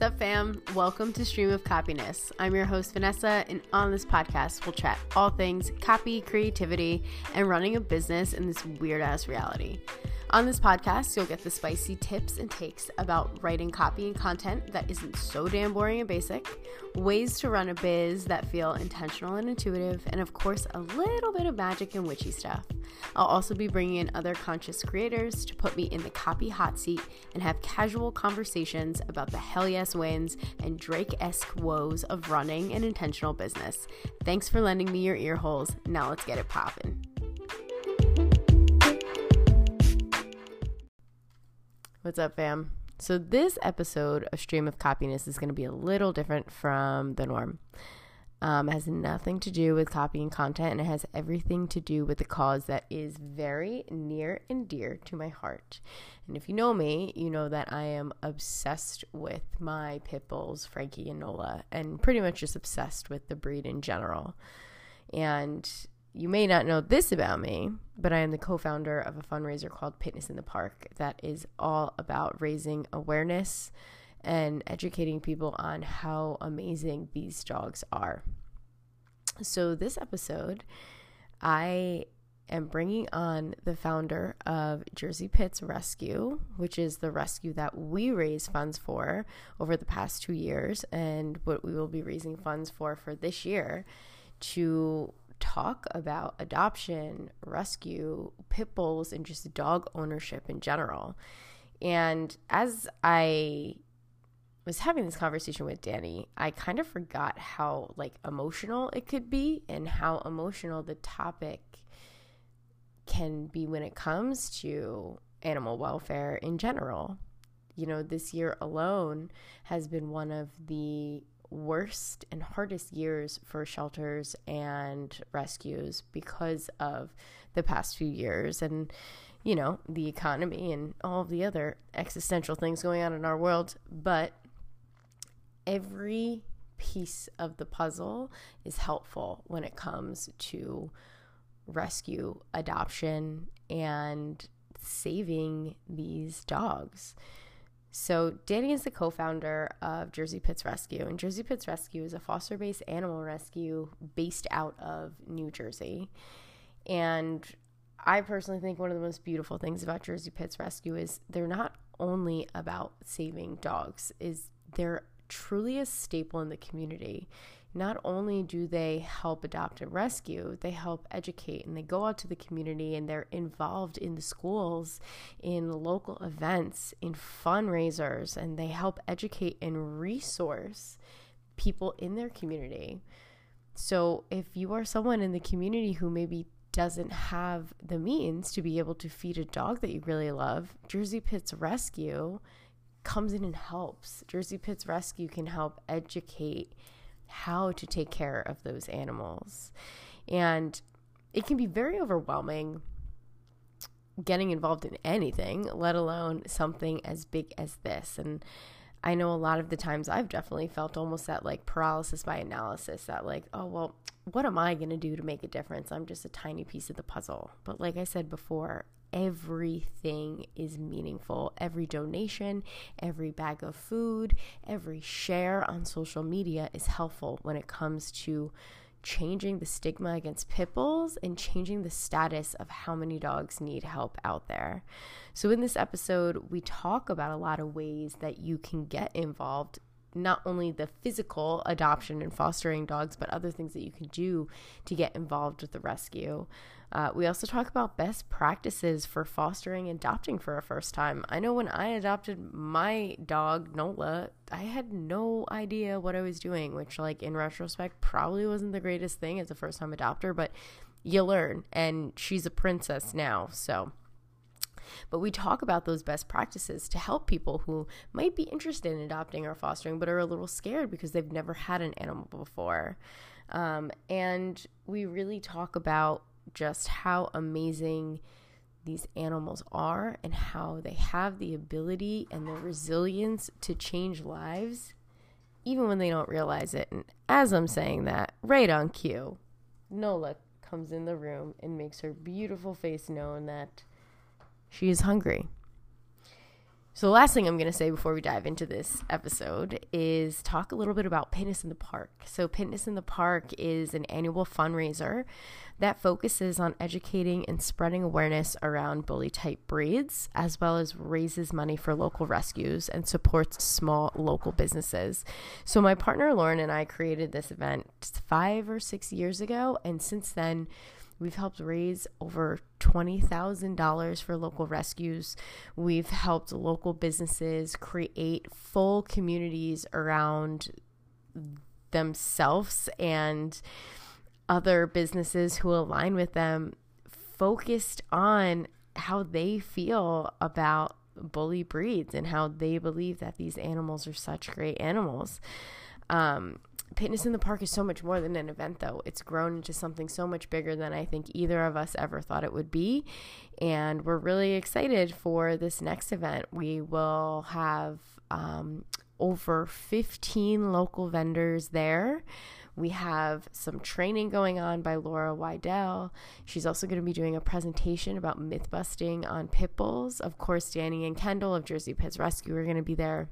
Sup, fam? Welcome to Stream of Copiness. I'm your host, Vanessa, and on this podcast, we'll chat all things copy, creativity, and running a business in this weird ass reality. On this podcast, you'll get the spicy tips and takes about writing copy and content that isn't so damn boring and basic, ways to run a biz that feel intentional and intuitive, and of course, a little bit of magic and witchy stuff. I'll also be bringing in other conscious creators to put me in the copy hot seat and have casual conversations about the hell yes wins and Drake esque woes of running an intentional business. Thanks for lending me your ear holes. Now let's get it poppin'. What's up, fam? So, this episode of Stream of Copiness is going to be a little different from the norm. Um, has nothing to do with copying content and it has everything to do with the cause that is very near and dear to my heart. And if you know me, you know that I am obsessed with my pit bulls, Frankie and Nola, and pretty much just obsessed with the breed in general. And you may not know this about me, but I am the co founder of a fundraiser called Pitness in the Park that is all about raising awareness and educating people on how amazing these dogs are. So, this episode, I am bringing on the founder of Jersey Pits Rescue, which is the rescue that we raise funds for over the past two years, and what we will be raising funds for for this year to talk about adoption, rescue, pit bulls, and just dog ownership in general. And as I was having this conversation with Dani, I kind of forgot how like emotional it could be and how emotional the topic can be when it comes to animal welfare in general. You know, this year alone has been one of the worst and hardest years for shelters and rescues because of the past few years and you know the economy and all the other existential things going on in our world. But every piece of the puzzle is helpful when it comes to rescue adoption and saving these dogs so, Dani is the co founder of Jersey Pits Rescue, and Jersey Pits Rescue is a foster based animal rescue based out of New Jersey. And I personally think one of the most beautiful things about Jersey Pits Rescue is they're not only about saving dogs, is they're truly a staple in the community not only do they help adopt and rescue, they help educate and they go out to the community and they're involved in the schools, in local events, in fundraisers, and they help educate and resource people in their community. So if you are someone in the community who maybe doesn't have the means to be able to feed a dog that you really love, Jersey Pits Rescue comes in and helps. Jersey Pits Rescue can help educate how to take care of those animals. And it can be very overwhelming getting involved in anything, let alone something as big as this. And I know a lot of the times I've definitely felt almost that like paralysis by analysis that, like, oh, well, what am I going to do to make a difference? I'm just a tiny piece of the puzzle. But like I said before, everything is meaningful. Every donation, every bag of food, every share on social media is helpful when it comes to changing the stigma against pit bulls and changing the status of how many dogs need help out there. So, in this episode, we talk about a lot of ways that you can get involved not only the physical adoption and fostering dogs, but other things that you can do to get involved with the rescue. Uh, we also talk about best practices for fostering and adopting for a first time. I know when I adopted my dog, Nola, I had no idea what I was doing, which, like, in retrospect, probably wasn't the greatest thing as a first time adopter, but you learn, and she's a princess now, so. But we talk about those best practices to help people who might be interested in adopting or fostering, but are a little scared because they've never had an animal before. Um, and we really talk about just how amazing these animals are and how they have the ability and the resilience to change lives even when they don't realize it. And as I'm saying that, right on cue, Nola comes in the room and makes her beautiful face known that she is hungry. So, the last thing I'm going to say before we dive into this episode is talk a little bit about Pitness in the Park. So, Pitness in the Park is an annual fundraiser that focuses on educating and spreading awareness around bully type breeds, as well as raises money for local rescues and supports small local businesses. So, my partner Lauren and I created this event five or six years ago, and since then, We've helped raise over $20,000 for local rescues. We've helped local businesses create full communities around themselves and other businesses who align with them focused on how they feel about bully breeds and how they believe that these animals are such great animals. Um, Pitness in the Park is so much more than an event, though. It's grown into something so much bigger than I think either of us ever thought it would be. And we're really excited for this next event. We will have um, over 15 local vendors there. We have some training going on by Laura Wydell. She's also going to be doing a presentation about myth busting on pit bulls. Of course, Dani and Kendall of Jersey Pits Rescue are going to be there.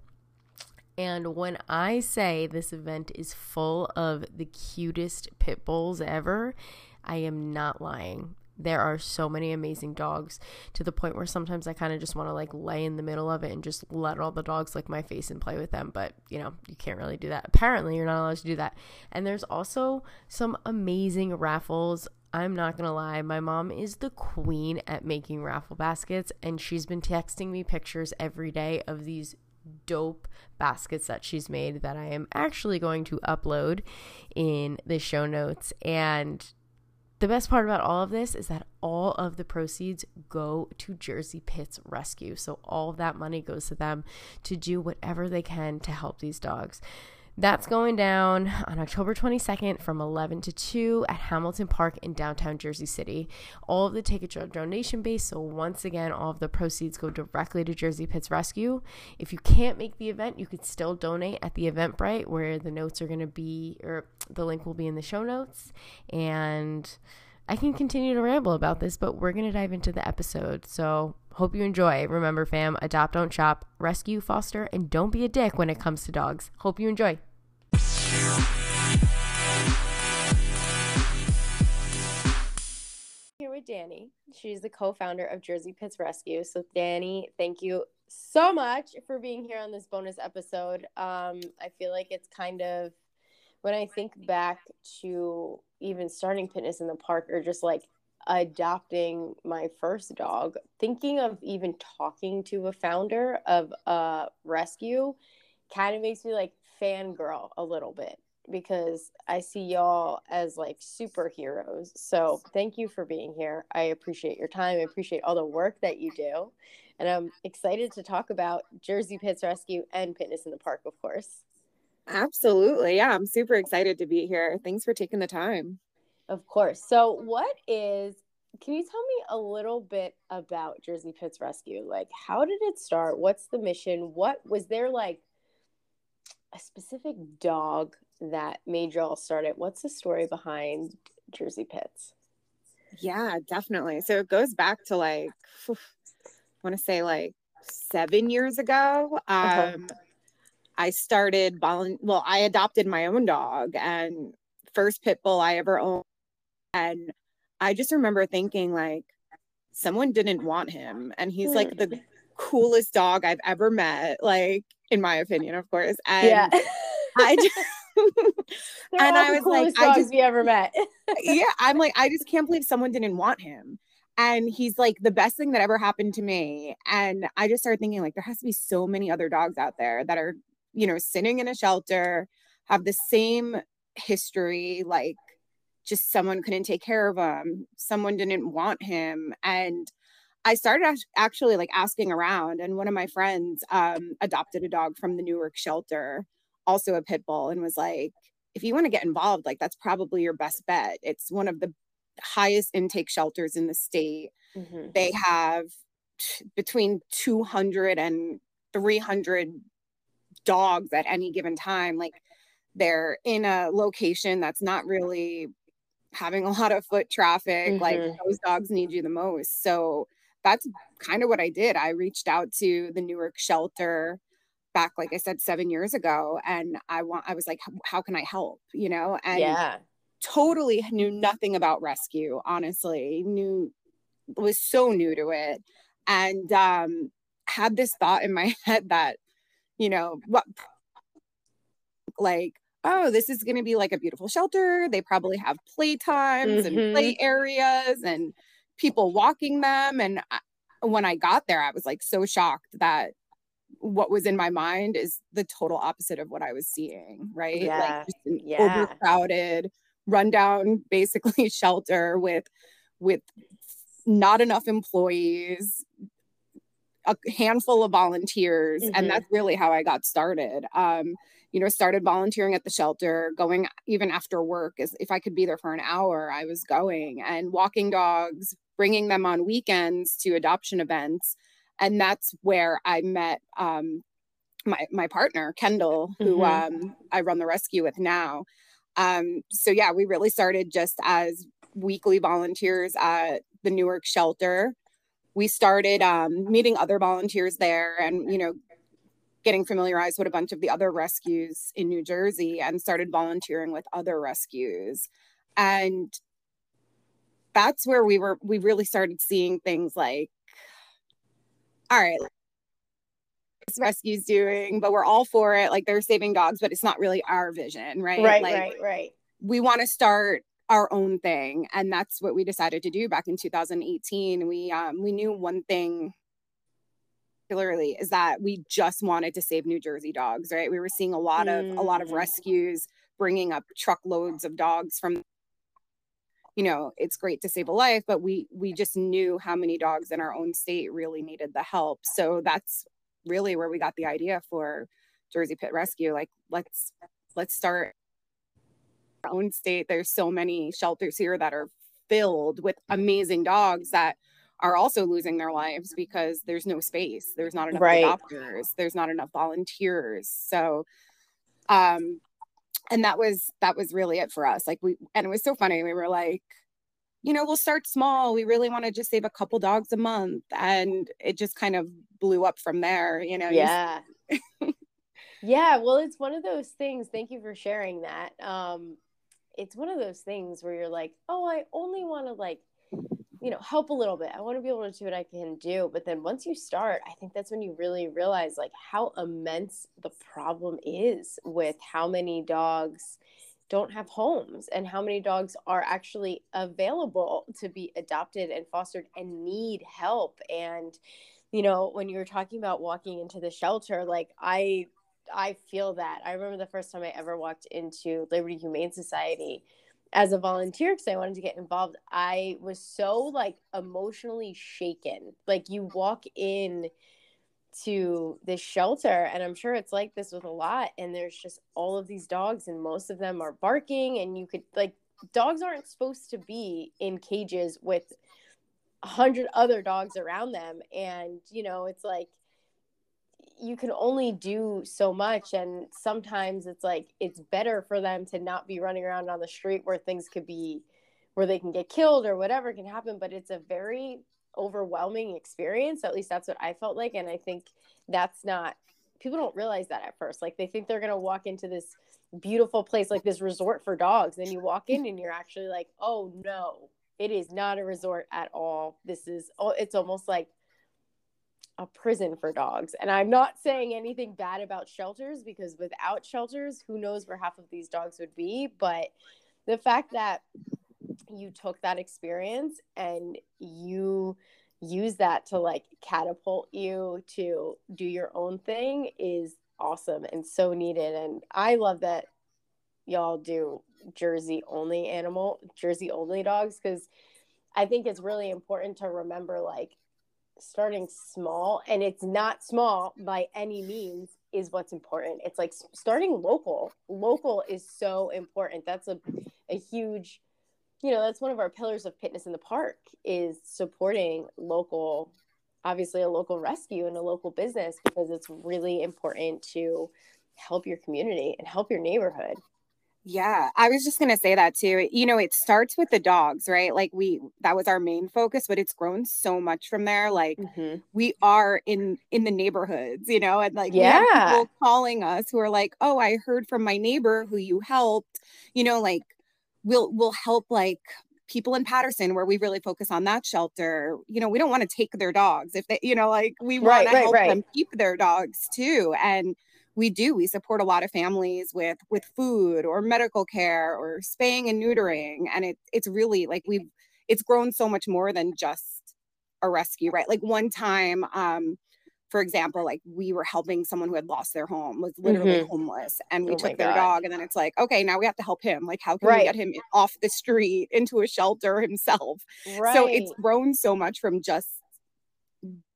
And when I say this event is full of the cutest pit bulls ever, I am not lying. There are so many amazing dogs to the point where sometimes I kind of just want to like lay in the middle of it and just let all the dogs lick my face and play with them. But you know, you can't really do that. Apparently, you're not allowed to do that. And there's also some amazing raffles I'm not gonna lie, my mom is the queen at making raffle baskets, and she's been texting me pictures every day of these dope baskets that she's made that I am actually going to upload in the show notes. And the best part about all of this is that all of the proceeds go to Jersey Pits Rescue. So all that money goes to them to do whatever they can to help these dogs. That's going down on October 22nd from 11 to 2 at Hamilton Park in downtown Jersey City. All of the tickets are donation based, so once again, all of the proceeds go directly to Jersey Pits Rescue. If you can't make the event, you could still donate at the Eventbrite where the notes are going to be, or the link will be in the show notes. And I can continue to ramble about this, but we're going to dive into the episode. So, hope you enjoy. Remember, fam, adopt, don't shop, rescue, foster, and don't be a dick when it comes to dogs. Hope you enjoy. Here with Dani. She's the co founder of Jersey Pits Rescue. So, Dani, thank you so much for being here on this bonus episode. Um, I feel like it's kind of when I think back to even starting Pitness in the Park or just like adopting my first dog, thinking of even talking to a founder of a rescue kind of makes me like fangirl a little bit because I see y'all as like superheroes. So thank you for being here. I appreciate your time. I appreciate all the work that you do. And I'm excited to talk about Jersey Pits Rescue and Pitness in the Park, of course. Absolutely. Yeah, I'm super excited to be here. Thanks for taking the time. Of course. So, what is, can you tell me a little bit about Jersey Pits Rescue? Like, how did it start? What's the mission? What was there like a specific dog that made y'all start it? What's the story behind Jersey Pits? Yeah, definitely. So it goes back to like, I want to say like seven years ago. Uh-huh. Um, I started, volu- well, I adopted my own dog and first pit bull I ever owned. And I just remember thinking like, someone didn't want him. And he's like the hmm. Coolest dog I've ever met. Like, in my opinion, of course. And yeah. I just, and I was like, I just you ever met. yeah, I'm like, I just can't believe someone didn't want him. And he's like the best thing that ever happened to me. And I just started thinking, like, there has to be so many other dogs out there that are, you know, sitting in a shelter, have the same history, like just someone couldn't take care of him, someone didn't want him. And I started actually like asking around, and one of my friends um, adopted a dog from the Newark shelter, also a pit bull, and was like, if you want to get involved, like that's probably your best bet. It's one of the highest intake shelters in the state. Mm-hmm. They have t- between 200 and 300 dogs at any given time. Like they're in a location that's not really having a lot of foot traffic. Mm-hmm. Like those dogs need you the most. So that's kind of what I did. I reached out to the Newark shelter back, like I said, seven years ago. And I want, I was like, how can I help? You know? And yeah. totally knew nothing about rescue, honestly, knew, was so new to it. And um, had this thought in my head that, you know, what, like, oh, this is going to be like a beautiful shelter. They probably have play times mm-hmm. and play areas and people walking them. And I, when I got there, I was like so shocked that what was in my mind is the total opposite of what I was seeing, right? Yeah. Like yeah. overcrowded, rundown, basically shelter with with not enough employees, a handful of volunteers, mm-hmm. and that's really how I got started. Um, you know, started volunteering at the shelter, going even after work, as if I could be there for an hour, I was going and walking dogs, bringing them on weekends to adoption events. And that's where I met um, my, my partner, Kendall, who mm-hmm. um, I run the rescue with now. Um, so, yeah, we really started just as weekly volunteers at the Newark shelter. We started um, meeting other volunteers there and, you know, getting familiarized with a bunch of the other rescues in New Jersey and started volunteering with other rescues. And that's where we were, we really started seeing things like, all right, this rescue's doing, but we're all for it. Like they're saving dogs, but it's not really our vision, right? Right, like, right, right. We want to start our own thing and that's what we decided to do back in 2018 we um we knew one thing particularly is that we just wanted to save New Jersey dogs, right? We were seeing a lot of mm. a lot of mm. rescues bringing up truckloads of dogs from you know, it's great to save a life, but we we just knew how many dogs in our own state really needed the help. So that's really where we got the idea for Jersey Pit Rescue. Like let's let's start our own state. There's so many shelters here that are filled with amazing dogs that are also losing their lives because there's no space there's not enough right. adopters there's not enough volunteers. So um and that was that was really it for us. Like we and it was so funny we were like you know we'll start small. We really want to just save a couple dogs a month. And it just kind of blew up from there you know yeah. Yeah well it's one of those things thank you for sharing that. Um it's one of those things where you're like oh i only want to like you know help a little bit. I want to be able to do what i can do but then once you start i think that's when you really realize like how immense the problem is with how many dogs don't have homes and how many dogs are actually available to be adopted and fostered and need help. And you know when you were talking about walking into the shelter like i i feel that. I remember the first time i ever walked into liberty humane society as a volunteer because I wanted to get involved, I was so like emotionally shaken. Like you walk in to this shelter and I'm sure it's like this with a lot and there's just all of these dogs and most of them are barking and you could like dogs aren't supposed to be in cages with a hundred other dogs around them and you know it's like you can only do so much and sometimes it's like it's better for them to not be running around on the street where things could be where they can get killed or whatever can happen but it's a very overwhelming experience. At least that's what i felt like and i think that's not people don't realize that at first. Like they think they're going to walk into this beautiful place like this resort for dogs then you walk in and you're actually like oh no it is not a resort at all. This is oh it's almost like a prison for dogs. And I'm not saying anything bad about shelters because without shelters, who knows where half of these dogs would be. But the fact that you took that experience and you use that to like catapult you to do your own thing is awesome and so needed. And I love that y'all do Jersey only animal, Jersey only dogs because I think it's really important to remember like starting small and it's not small by any means is what's important. It's like starting local. Local is so important. That's a, a huge you know that's one of our pillars of Pitness in the park is supporting local obviously a local rescue and a local business because it's really important to help your community and help your neighborhood Yeah, I was just going to say that too. You know, it starts with the dogs, right? Like we that was our main focus, but it's grown so much from there. Like mm-hmm. we are in in the neighborhoods, you know, and like yeah, people calling us who are like, "Oh, I heard from my neighbor who you helped." You know, like we'll we'll help like people in Paterson where we really focus on that shelter. You know, we don't want to take their dogs if they, you know, like we want right, to right, help right. them keep their dogs too. And we do we support a lot of families with with food or medical care or spaying and neutering and it, it's really like we've it's grown so much more than just a rescue right like one time um for example like we were helping someone who had lost their home was literally mm-hmm. homeless and we oh took their dog and then it's like okay now we have to help him like how can right. we get him off the street into a shelter himself right. so it's grown so much from just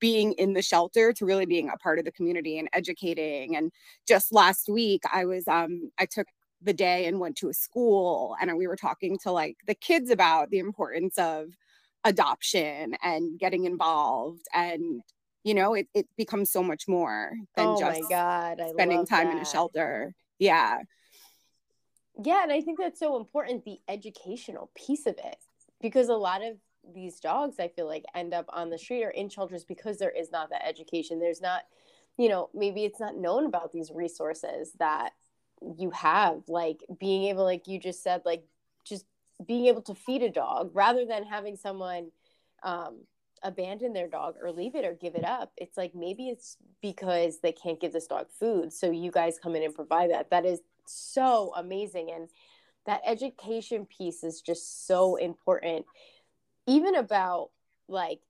being in the shelter to really being a part of the community and educating. And just last week i was um i took the day and went to a school and we were talking to like the kids about the importance of adoption and getting involved. And you know it, it becomes so much more than oh just my God, I spending time that. in a shelter. Yeah. Yeah and i think that's so important the educational piece of it because a lot of these dogs i feel like end up on the street or in shelters because there is not that education. There's not you know maybe it's not known about these resources that you have like being able like you just said like just being able to feed a dog rather than having someone um, abandon their dog or leave it or give it up. It's like maybe it's because they can't give this dog food. So you guys come in and provide that. That is so amazing. And that education piece is just so important even about like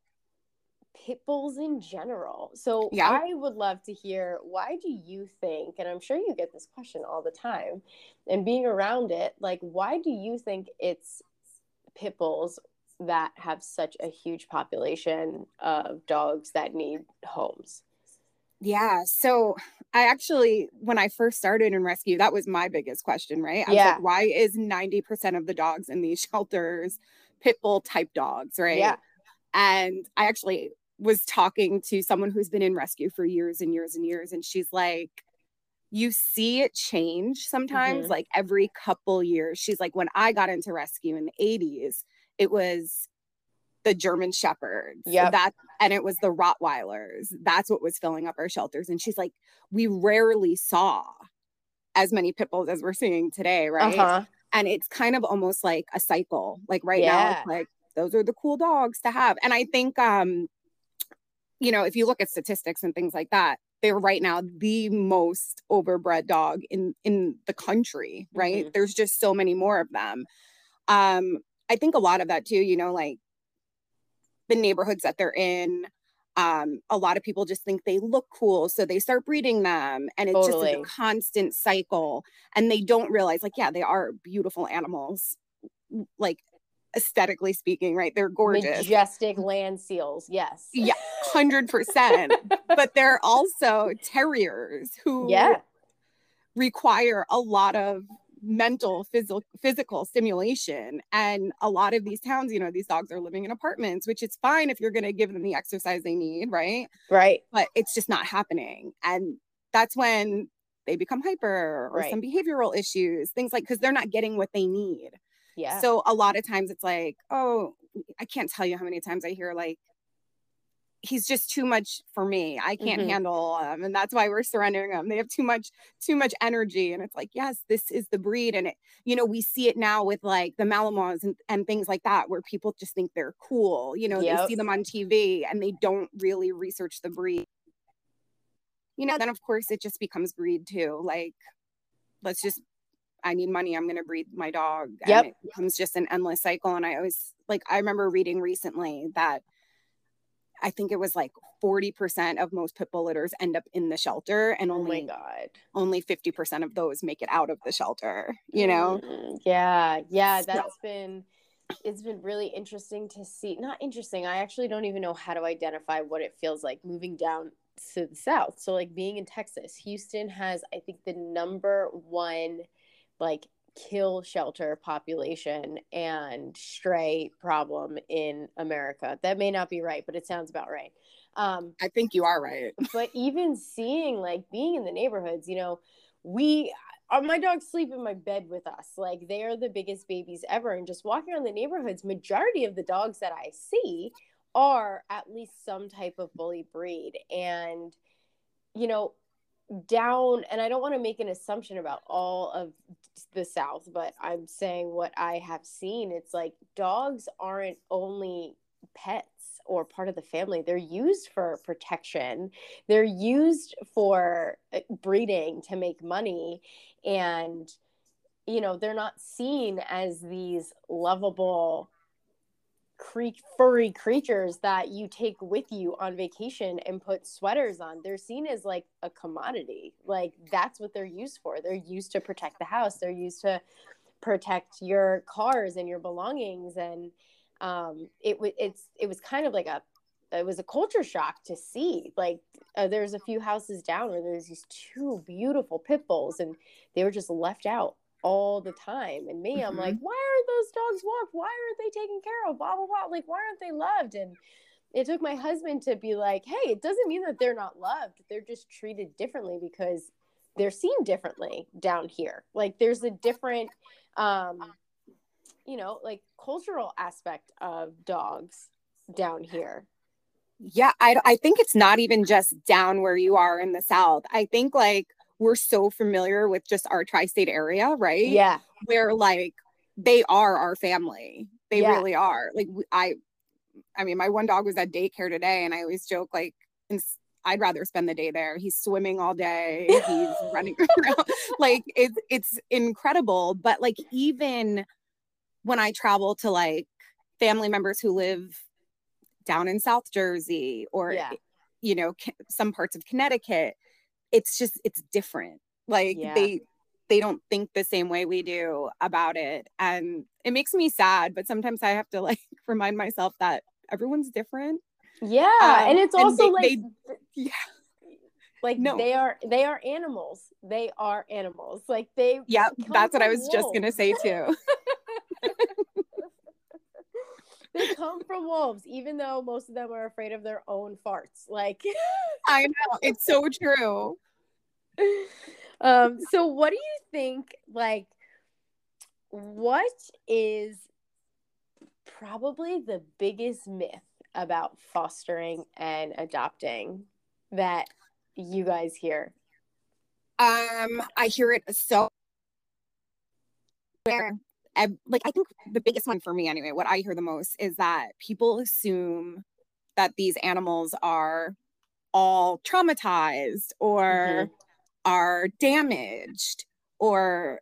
pit bulls in general. So yeah. I would love to hear why do you think, and I'm sure you get this question all the time, and being around it, like why do you think it's pit bulls that have such a huge population of dogs that need homes? Yeah. So I actually, when I first started in rescue, that was my biggest question, right? I yeah. Like, why is 90% of the dogs in these shelters pit bull type dogs, right? Yeah. And I actually was talking to someone who's been in rescue for years and years and years, and she's like, you see it change sometimes, mm-hmm. like every couple years. She's like, when I got into rescue in the 80s, it was the German Shepherds. Yeah. That and it was the Rottweilers. That's what was filling up our shelters. And she's like, we rarely saw as many pit bulls as we're seeing today, right? Uh-huh and it's kind of almost like a cycle like right yeah. now like those are the cool dogs to have and i think um you know if you look at statistics and things like that they're right now the most overbred dog in in the country right mm-hmm. there's just so many more of them um i think a lot of that too you know like the neighborhoods that they're in um, a lot of people just think they look cool so they start breeding them and it's totally. just a constant cycle and they don't realize like yeah they are beautiful animals like aesthetically speaking right? They're gorgeous. Majestic land seals yes. Yeah 100% but they're also terriers who yeah. require a lot of mental physical physical stimulation. And a lot of these towns you know these dogs are living in apartments which is fine if you're going to give them the exercise they need right? Right. But it's just not happening. And that's when they become hyper or right. some behavioral issues things like because they're not getting what they need. Yeah. So a lot of times it's like oh i can't tell you how many times i hear like he's just too much for me. I can't mm-hmm. handle him. And that's why we're surrendering them. They have too much, too much energy. And it's like, yes, this is the breed. And it, you know, we see it now with like the Malinois and, and things like that, where people just think they're cool. You know, yep. they see them on TV and they don't really research the breed. You know, then of course it just becomes greed too. Like, let's just I need money. I'm going to breed my dog. Yep. And it becomes just an endless cycle. And I always like, I remember reading recently that I think it was like 40% of most pit bull litters end up in the shelter and only oh God. only 50% of those make it out of the shelter, you know? Mm, yeah. Yeah, that's so. been it's been really interesting to see. Not interesting. I actually don't even know how to identify what it feels like moving down to the south. So like being in Texas, Houston has I think the number one like kill shelter population and stray problem in America. That may not be right, but it sounds about right. Um, I think you are right. but even seeing like being in the neighborhoods, you know, we uh, my dogs sleep in my bed with us. Like they are the biggest babies ever. And just walking around the neighborhoods, majority of the dogs that I see are at least some type of bully breed. And, you know, down, and I don't want to make an assumption about all of the South, but I'm saying what I have seen. It's like dogs aren't only pets or part of the family. They're used for protection. They're used for uh, breeding to make money and you know, they're not seen as these lovable cre- furry creatures that you take with you on vacation and put sweaters on. They're seen as like a commodity. Like that's what they're used for. They're used to protect the house. They're used to protect your cars and your belongings and um, it was it's it was kind of like a it was a culture shock to see like uh, there's a few houses down where there's these two beautiful pit bulls and they were just left out all the time and me mm-hmm. i'm like why aren't those dogs walked why aren't they taken care of blah blah blah like why aren't they loved and it took my husband to be like hey it doesn't mean that they're not loved they're just treated differently because they're seen differently down here like there's a different um you know, like cultural aspect of dogs down here. Yeah, I, I think it's not even just down where you are in the South. I think like we're so familiar with just our tri state area, right? Yeah. Where like they are our family. They yeah. really are. Like I, I mean, my one dog was at daycare today, and I always joke like, I'd rather spend the day there. He's swimming all day. He's running around. Like it's it's incredible. But like even when I travel to like family members who live down in South Jersey or, yeah. you know, some parts of Connecticut, it's just, it's different. Like yeah. they, they don't think the same way we do about it. And it makes me sad, but sometimes I have to like remind myself that everyone's different. Yeah. Um, and it's also and they, like, they, yeah. Like no. they are they are animals. They are animals. Like they Yeah, that's what I was wolves. just gonna say too. they come from wolves, even though most of them are afraid of their own farts. Like, I know it's so true. Um, so what do you think? Like, what is probably the biggest myth about fostering and adopting that you guys hear? Um, I hear it so where like I think the biggest one for me anyway, what I hear the most is that people assume that these animals are all traumatized or mm-hmm. are damaged or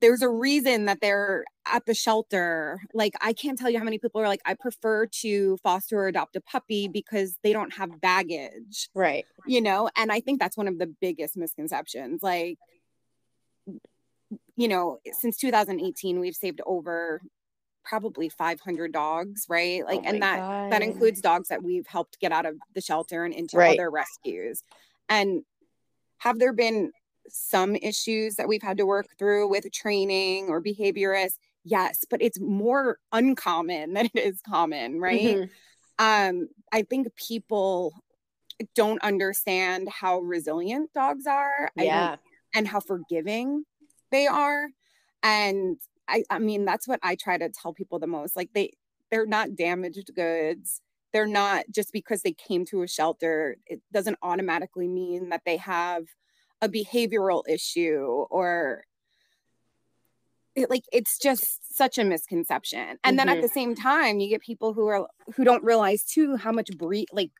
there's a reason that they're at the shelter. Like I can't tell you how many people are like I prefer to foster or adopt a puppy because they don't have baggage. Right. You know, and I think that's one of the biggest misconceptions. Like you know, since 2018, we've saved over probably 500 dogs, right? Like, oh and that God. that includes dogs that we've helped get out of the shelter and into right. other rescues. And have there been some issues that we've had to work through with training or behaviorists? Yes, but it's more uncommon than it is common, right? Mm-hmm. Um, I think people don't understand how resilient dogs are. Yeah. and how forgiving they are and i i mean that's what i try to tell people the most like they they're not damaged goods they're not just because they came to a shelter it doesn't automatically mean that they have a behavioral issue or it, like it's just such a misconception and mm-hmm. then at mm-hmm. the same time you get people who are who don't realize too how much breed like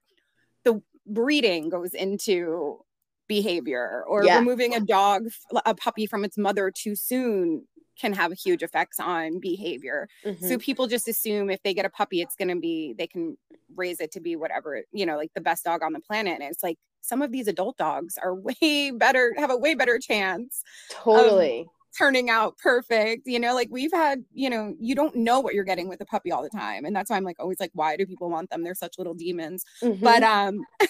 the breeding goes into behavior or yeah. removing a dog a puppy from its mother too soon can have huge effects on behavior mm-hmm. so people just assume if they get a puppy it's going to be they can raise it to be whatever you know like the best dog on the planet and it's like some of these adult dogs are way better have a way better chance totally turning out perfect you know like we've had you know you don't know what you're getting with a puppy all the time and that's why i'm like always like why do people want them they're such little demons mm-hmm. but um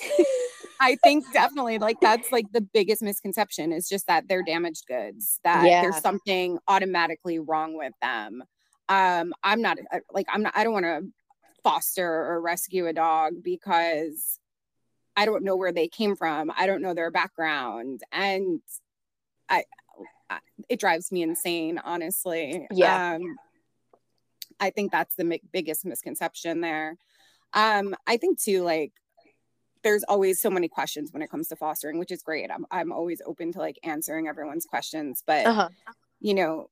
I think definitely like that's like the biggest misconception is just that they're damaged goods, that yeah. there's something automatically wrong with them. Um, I'm not uh, like, I'm not, I don't want to foster or rescue a dog because I don't know where they came from. I don't know their background. And I, it drives me insane, honestly. Yeah. Um, I think that's the mi- biggest misconception there. Um, I think too, like, there's always so many questions when it comes to fostering, which is great. I'm I'm always open to like answering everyone's questions, but Uh-huh. you know,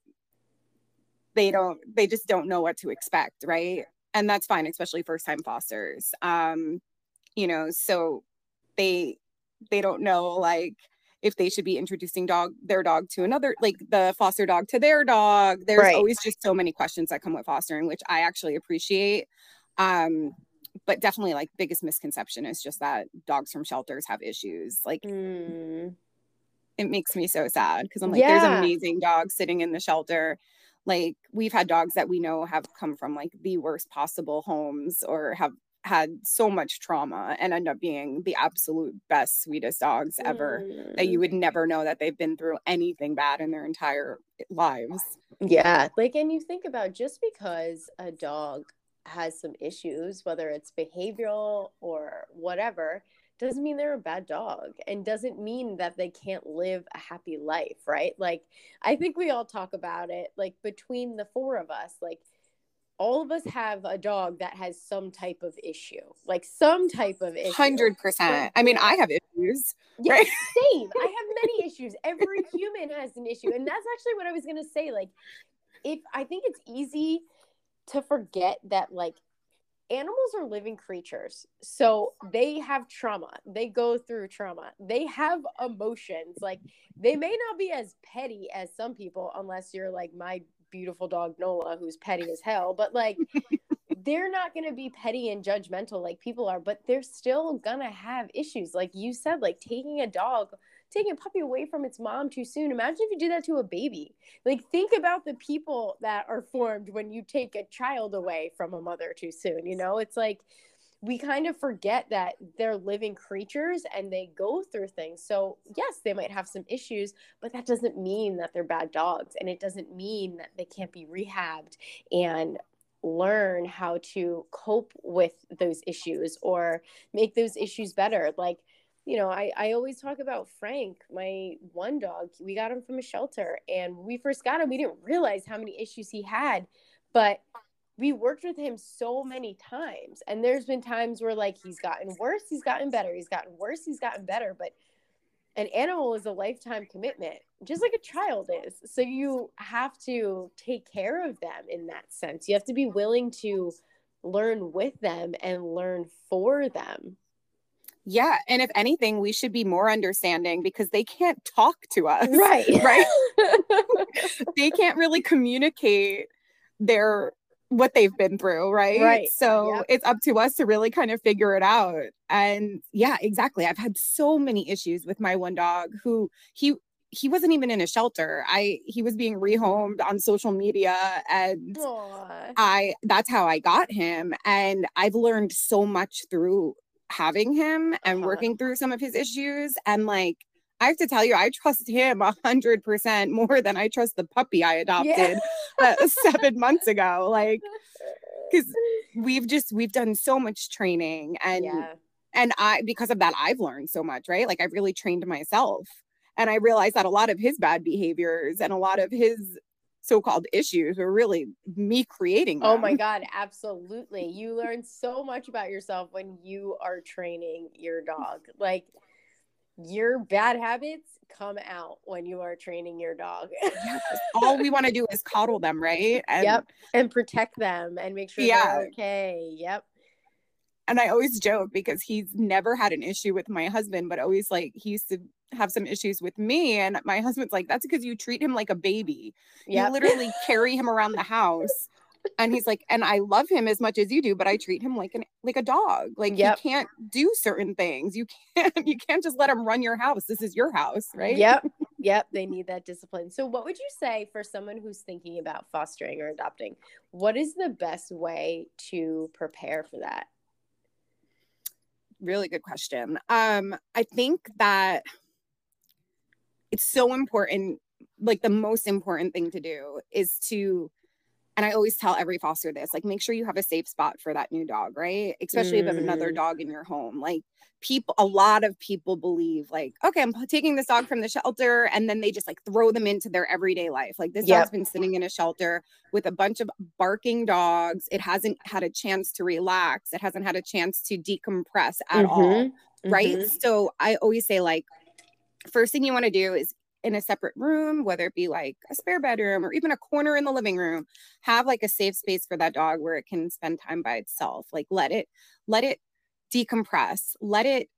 they don't they just don't know what to expect, right? And that's fine, especially first time fosters. Um, you know, so they they don't know like if they should be introducing dog their dog to another like the foster dog to their dog there's Right. always just so many questions that come with fostering which i actually appreciate um but definitely like biggest misconception is just that dogs from shelters have issues like Mm. it makes me so sad because i'm like Yeah. there's amazing dogs sitting in the shelter like we've had dogs that we know have come from like the worst possible homes or have had so much trauma and end up being the absolute best sweetest dogs ever that you Mm. would never know that they've been through anything bad in their entire lives Yeah, like, and you think about just because a dog has some issues, whether it's behavioral or whatever, doesn't mean they're a bad dog and doesn't mean that they can't live a happy life, right? Like, I think we all talk about it, like, between the four of us, like, all of us have a dog that has some type of issue, like some type of issue. 100% i mean i have issues Yeah, right? same. I have many issues. Every human has an issue. And that's actually what I was going to say. Like, if I think it's easy to forget that, like, animals are living creatures. So they have trauma. They go through trauma. They have emotions. Like, they may not be as petty as some people, unless you're like my beautiful dog, Nola, who's petty as hell. But, like, they're not going to be petty and judgmental like people are, but they're still going to have issues. Like you said, like taking a dog, taking a puppy away from its mom too soon. Imagine if you do that to a baby. Like think about the people that are formed when you take a child away from a mother too soon. You know, it's like we kind of forget that they're living creatures and they go through things. So, yes, they might have some issues, but that doesn't mean that they're bad dogs. And it doesn't mean that they can't be rehabbed and learn how to cope with those issues or make those issues better. Like, you know, I, I always talk about Frank, my one dog. We got him from a shelter. And we first got him, we didn't realize how many issues he had. But we worked with him so many times. And there's been times where, like, he's gotten worse, he's gotten better, he's gotten worse, he's gotten better. But an animal is a lifetime commitment, just like a child is. So you have to take care of them in that sense. You have to be willing to learn with them and learn for them. Yeah and if anything we should be more understanding because they can't talk to us Right. right they can't really communicate their what they've been through right Right. so Yep. it's up to us to really kind of figure it out and yeah exactly i've had so many issues with my one dog who he he wasn't even in a shelter i he was being rehomed on social media and Aw. I that's how I got him and I've learned so much through having him and Uh-huh. working through some of his issues. And like I have to tell you I trust him a hundred percent more than I trust the puppy I adopted uh, seven months ago. Like because we've just we've done so much training and yeah. and I because of that I've learned so much right? Like I've really trained myself. And I realized that a lot of his bad behaviors and a lot of his so-called issues were really me creating Oh my God, absolutely. You learn so much about yourself when you are training your dog. Like your bad habits come out when you are training your dog. 'cause all we want to do is coddle them, right? And, yep. And protect them and make sure Yeah. they're okay. Yep. And I always joke because he's never had an issue with my husband, but always like he used to have some issues with me. And my husband's like, that's because you treat him like a baby. Yep. You literally carry him around the house. And he's like, and I love him as much as you do, but I treat him like an like a dog. Like Yep. he can't do certain things. You can't you can't just let him run your house. This is your house, right? Yep. Yep. They need that discipline. So, what would you say for someone who's thinking about fostering or adopting? What is the best way to prepare for that? really good question. Um, I think that it's so important. Like the most important thing to do is to and I always tell every foster this like, make sure you have a safe spot for that new dog, right? Especially mm. if another dog in your home. Like, people, a lot of people believe, like, okay, I'm taking this dog from the shelter, and then they just like throw them into their everyday life. Like, this yep. dog's been sitting in a shelter with a bunch of barking dogs. It hasn't had a chance to relax, it hasn't had a chance to decompress at mm-hmm. all. Right. Mm-hmm. So, I always say, like, first thing you want to do is in a separate room, whether it be like a spare bedroom or even a corner in the living room, have like a safe space for that dog where it can spend time by itself. Like let it, let it decompress, let it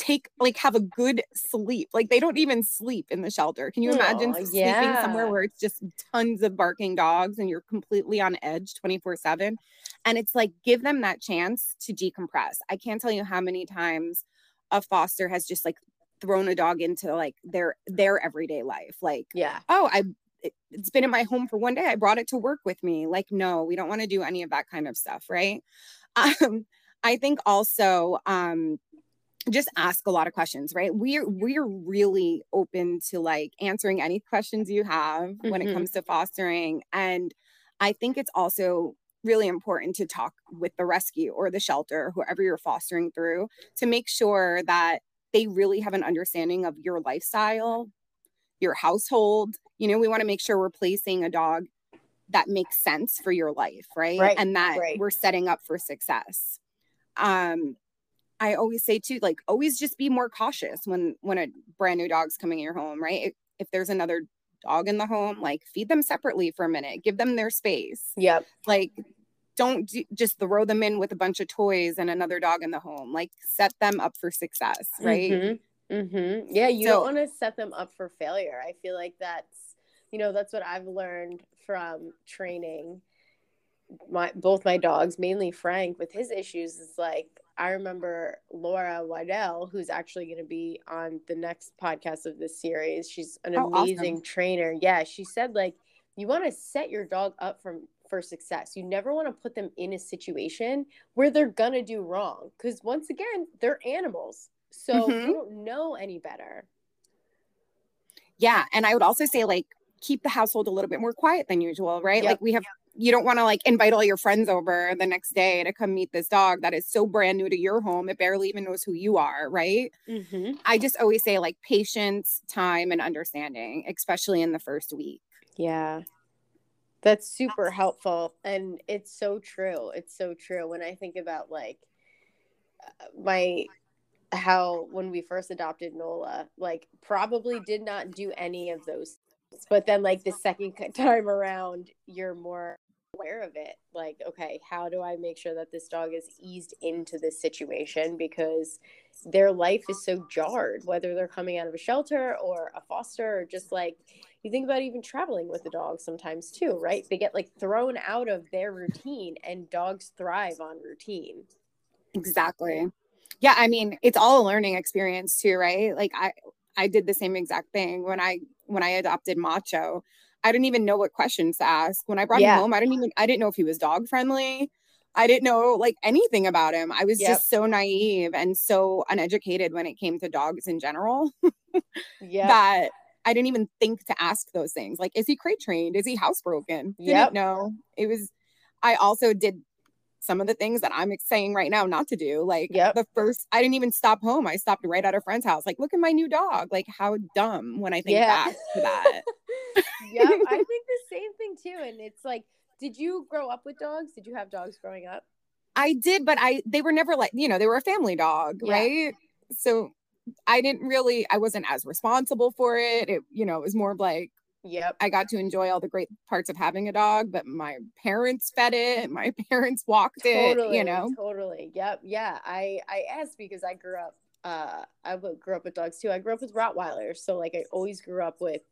take like have a good sleep. Like they don't even sleep in the shelter. Can you imagine oh, sleeping yeah. somewhere where it's just tons of barking dogs and you're completely on edge 24/7? And it's like give them that chance to decompress. I can't tell you how many times a foster has just like thrown a dog into like their their everyday life like yeah oh i it, it's been in my home for one day i brought it to work with me like no we don't want to do any of that kind of stuff right um i think also um just ask a lot of questions right we're we're really open to like answering any questions you have mm-hmm. when it mm-hmm. comes to fostering and i think it's also really important to talk with the rescue or the shelter whoever you're fostering through to make sure that they really have an understanding of your lifestyle, your household. You know, we want to make sure we're placing a dog that makes sense for your life, right? right and that right. we're setting up for success. Um, I always say too, like always just be more cautious when when a brand new dog's coming in your home, right? If, if there's another dog in the home, like feed them separately for a minute, give them their space. Yep. Like don't d- just throw them in with a bunch of toys and another dog in the home. Like set them up for success, right? Mm-hmm. Mm-hmm. Yeah, you so, don't want to set them up for failure. I feel like that's, you know, that's what I've learned from training my both my dogs, mainly Frank, with his issues. Is like I remember Laura Waddell, who's actually going to be on the next podcast of this series. She's an oh, amazing awesome. trainer. Yeah, she said like you want to set your dog up from for success. You never want to put them in a situation where they're going to do wrong because once again, they're animals. So mm-hmm. they don't know any better. Yeah, and I would also say like keep the household a little bit more quiet than usual, right? Yep. Like we have you don't want to like invite all your friends over the next day to come meet this dog that is so brand new to your home it barely even knows who you are right mm-hmm. i just always say like patience time and understanding especially in the first week yeah that's super helpful. And it's so true. It's so true. When I think about like uh, my, how when we first adopted Nola, like probably did not do any of those. But then, like the second time around, you're more aware of it. Like, okay, how do I make sure that this dog is eased into this situation? Because their life is so jarred, whether they're coming out of a shelter or a foster or just like you think about even traveling with the dog sometimes too, right? They get like thrown out of their routine and dogs thrive on routine. Exactly. Yeah, I mean, it's all a learning experience too, right? Like I I did the same exact thing when I when I adopted Macho. I didn't even know what questions to ask. When I brought yeah. him home, I didn't even I didn't know if he was dog friendly. I didn't know like anything about him. I was yep. just so naive and so uneducated when it came to dogs in general. yeah. That I didn't even think to ask those things. Like, is he crate trained? Is he housebroken? Yeah. know. It was I also did some of the things that I'm saying right now not to do. Like yep. the first, I didn't even stop home. I stopped right at a friend's house. Like, look at my new dog. Like, how dumb when I think yeah. back to that. yeah, I think the same thing too. And it's like, did you grow up with dogs? Did you have dogs growing up? I did, but I they were never like, you know, they were a family dog, yeah. right? So I didn't really, I wasn't as responsible for it. It, you know, it was more of like, Yep. I got to enjoy all the great parts of having a dog, but my parents fed it, my parents walked totally, it, you know. Totally. Yep. Yeah. I I asked because I grew up uh I grew up with dogs too. I grew up with Rottweilers, so like I always grew up with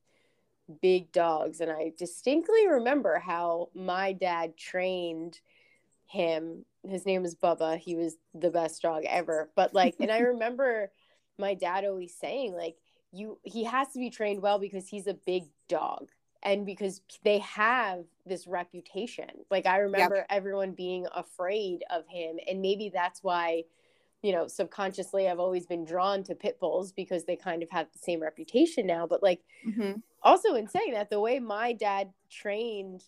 big dogs and I distinctly remember how my dad trained him. His name was Bubba. He was the best dog ever. But like and I remember my dad always saying like you he has to be trained well because he's a big dog and because they have this reputation like i remember yep. everyone being afraid of him and maybe that's why you know subconsciously i've always been drawn to pit bulls because they kind of have the same reputation now but like mm-hmm. also in saying that the way my dad trained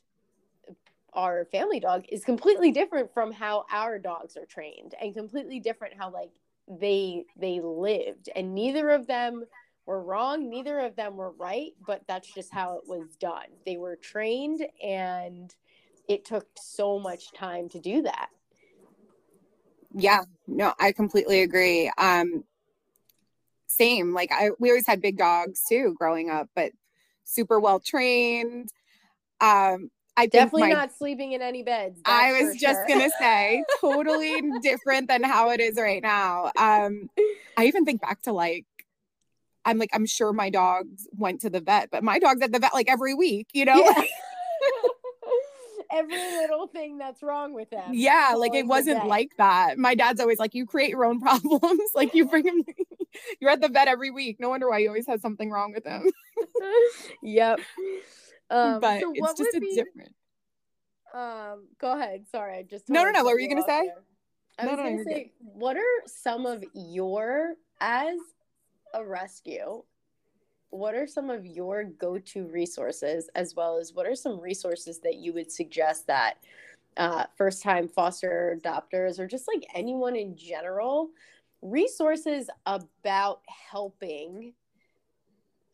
our family dog is completely different from how our dogs are trained and completely different how like they they lived and neither of them were wrong neither of them were right but that's just how it was done they were trained and it took so much time to do that yeah no i completely agree um same like i we always had big dogs too growing up but super well trained um I definitely my, not sleeping in any beds. I was just sure. gonna say, totally different than how it is right now. Um, I even think back to like, I'm like, I'm sure my dogs went to the vet, but my dog's at the vet like every week, you know. Yeah. every little thing that's wrong with them. Yeah, like it wasn't like that. My dad's always like, you create your own problems. like you bring him, you're at the vet every week. No wonder why he always has something wrong with him. yep. Um, but so it's just a be, different. Um, go ahead. Sorry, I just no, no, no. What were you gonna say? There. I no, was no, gonna say, good. what are some of your as a rescue? What are some of your go-to resources, as well as what are some resources that you would suggest that uh, first-time foster adopters or just like anyone in general, resources about helping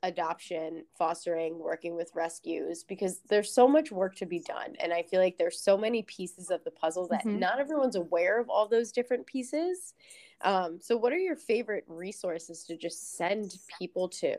adoption, fostering, working with rescues because there's so much work to be done. And I feel like there's so many pieces of the puzzle that mm-hmm. not everyone's aware of all those different pieces. Um, so, what are your favorite resources to just send people to?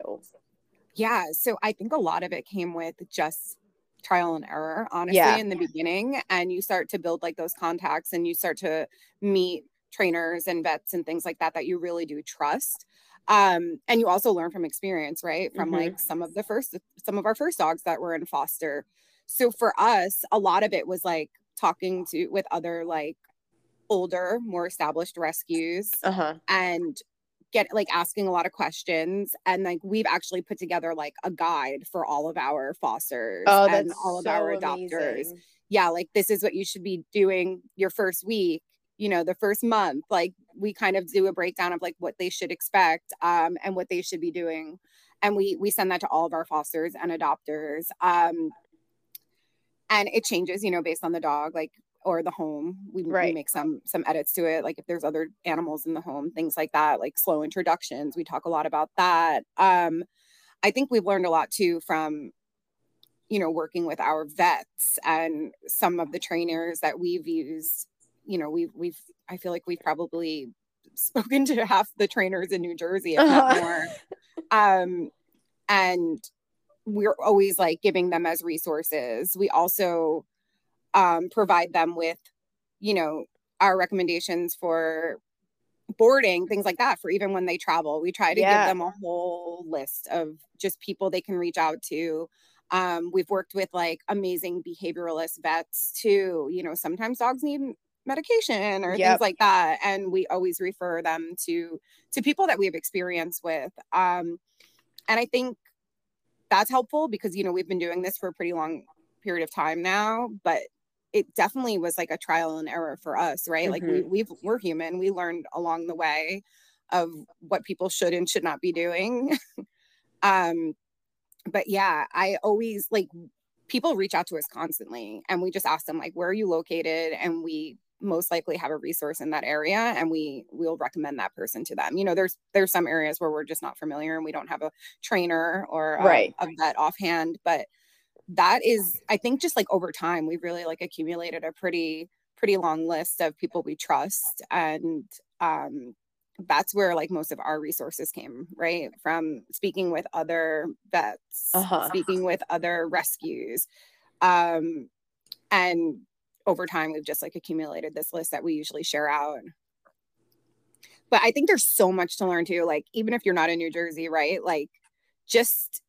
Yeah. So, I think a lot of it came with just trial and error, honestly, yeah. in the beginning. And you start to build like those contacts and you start to meet trainers and vets and things like that that you really do trust um and you also learn from experience right from mm-hmm. like some of the first some of our first dogs that were in foster so for us a lot of it was like talking to with other like older more established rescues uh-huh. and get like asking a lot of questions. And like we've actually put together like a guide for all of our fosters oh, and all of so our adopters. amazing. yeah like this is what you should be doing your first week you know the first month. Like we kind of do a breakdown of like what they should expect um, and what they should be doing. And we we send that to all of our fosters and adopters um, and it changes you know based on the dog. Like or the home we, right. we make some some edits to it like if there's other animals in the home things like that like slow introductions we talk a lot about that um i think we've learned a lot too from you know working with our vets and some of the trainers that we've used you know we've we've i feel like we've probably spoken to half the trainers in new jersey if not uh-huh. more um and we're always like giving them as resources we also um provide them with you know our recommendations for boarding things like that for even when they travel we try to yeah. give them a whole list of just people they can reach out to um, we've worked with like amazing behavioralist vets too you know sometimes dogs need medication or yep. things like that and we always refer them to to people that we have experience with um and i think that's helpful because you know we've been doing this for a pretty long period of time now but it definitely was like a trial and error for us right mm-hmm. like we mm-hmm. we've we're human we learned along the way of what people should and should not be doing um but yeah i always like people reach out to us constantly and we just ask them like where are you located and we most likely have a resource in that area and we will recommend that person to them you know there's there's some areas where we're just not familiar and we don't have a trainer or right. a vet offhand but that is i think just like over time we've really like accumulated a pretty pretty long list of people we trust and um that's where like most of our resources came right? From speaking with other vets uh-huh. speaking with other rescues um and over time we've just like accumulated this list that we usually share out. But i think there's so much to learn too like even if you're not in new jersey right? Like just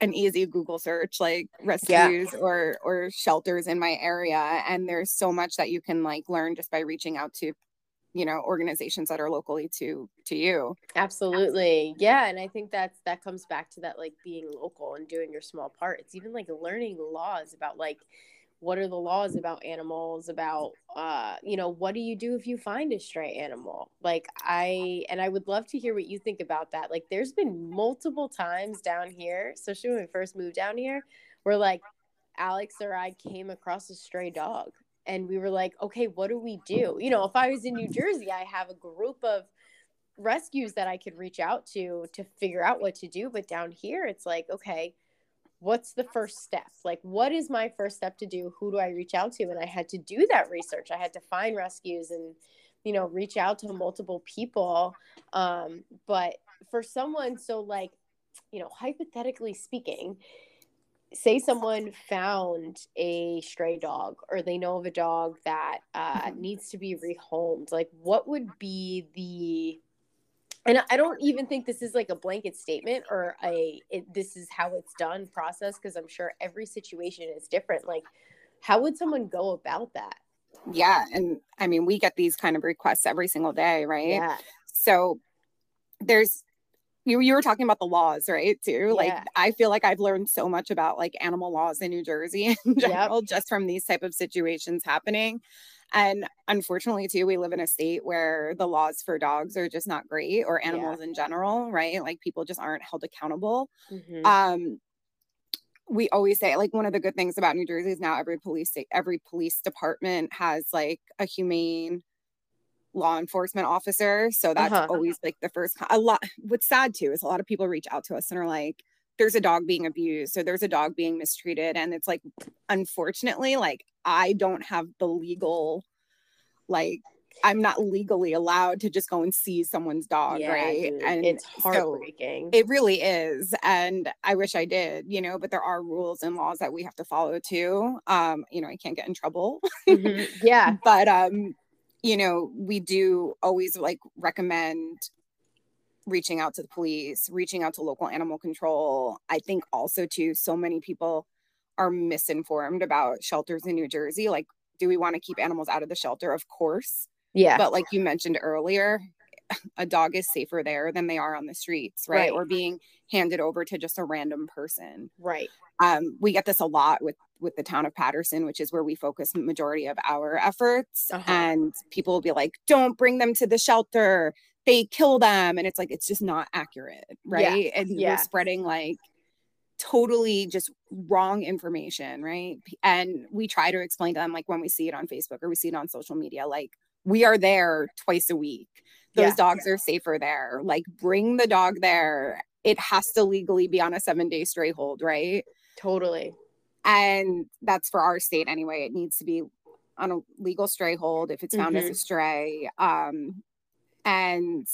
an easy google search like rescues yeah. or or shelters in my area and there's so much that you can like learn just by reaching out to you know organizations that are locally to to you. Absolutely. Yeah and i think that's that comes back to that like being local and doing your small part. It's even like learning laws about like what are the laws about animals about uh you know what do you do if you find a stray animal like i and i would love to hear what you think about that like there's been multiple times down here especially when we first moved down here where like Alex or I came across a stray dog and we were like, okay, what do we do? You know, if I was in New Jersey, I have a group of rescues that I could reach out to to figure out what to do. But down here, it's like, okay, what's the first step? Like, what is my first step to do? Who do I reach out to? And I had to do that research. I had to find rescues and, you know, reach out to multiple people. Um, but for someone, so like, you know, hypothetically speaking, say someone found a stray dog or they know of a dog that uh, mm-hmm. needs to be rehomed like what would be the and i don't even think this is like a blanket statement or a it, this is how it's done process because i'm sure every situation is different like how would someone go about that yeah and i mean we get these kind of requests every single day right yeah so there's you, you were talking about the laws, right? Too. Yeah. Like I feel like I've learned so much about like animal laws in New Jersey in general, yep. just from these type of situations happening. And unfortunately, too, we live in a state where the laws for dogs are just not great or animals yeah. in general, right? Like people just aren't held accountable. Mm-hmm. Um, we always say like one of the good things about New Jersey is now every police state, every police department has like a humane law enforcement officer. So that's uh-huh. always like the first a lot what's sad too is a lot of people reach out to us and are like, there's a dog being abused or there's a dog being mistreated. And it's like unfortunately, like I don't have the legal like I'm not legally allowed to just go and see someone's dog, yeah, right? Dude, and it's heartbreaking. So it really is. And I wish I did, you know, but there are rules and laws that we have to follow too. Um, you know, I can't get in trouble. Mm-hmm. Yeah. but um, you know, we do always like recommend reaching out to the police, reaching out to local animal control. I think also too, so many people are misinformed about shelters in New Jersey. Like, do we want to keep animals out of the shelter? Of course. Yeah. But like you mentioned earlier, a dog is safer there than they are on the streets, right? right? Or being handed over to just a random person. Right. Um, we get this a lot with with the town of Paterson, which is where we focus majority of our efforts. Uh-huh. And people will be like, "Don't bring them to the shelter. They kill them." And it's like it's just not accurate, right? Yeah. And yeah. we're spreading like totally just wrong information, right? And we try to explain to them like when we see it on Facebook or we see it on social media, like we are there twice a week. Those yeah. dogs are safer there. Like bring the dog there. It has to legally be on a seven day stray hold, right? Totally. And that's for our state anyway. It needs to be on a legal stray hold if it's found mm-hmm. as a mm-hmm. stray. Um, and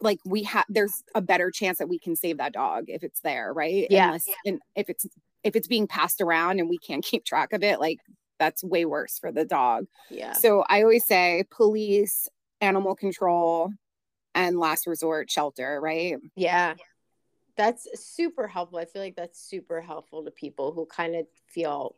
like we have there's a better chance that we can save that dog if it's there, right? Yeah. Unless, and if it's if it's being passed around and we can't keep track of it, like that's way worse for the dog. Yeah. So I always say police, animal control, and last resort shelter, right? Yeah that's super helpful. I feel like that's super helpful to people who kind of feel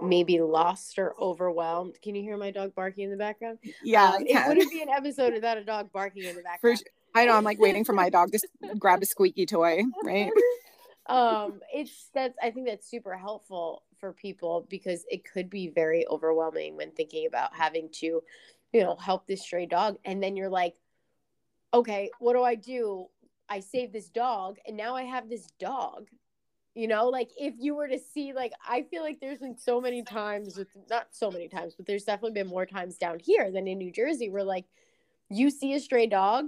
maybe lost or overwhelmed. Can you hear my dog barking in the background? Yeah, um, it wouldn't be an episode without a dog barking in the background. Sure. I know. I'm like waiting for my dog to grab a squeaky toy, right? um, it's that's. I think that's super helpful for people because it could be very overwhelming when thinking about having to, you know, help this stray dog, and then you're like, okay, what do I do? I saved this dog and now I have this dog. You know, like if you were to see, like, I feel like there's been so many times, with not so many times, but there's definitely been more times down here than in New Jersey where, like, you see a stray dog.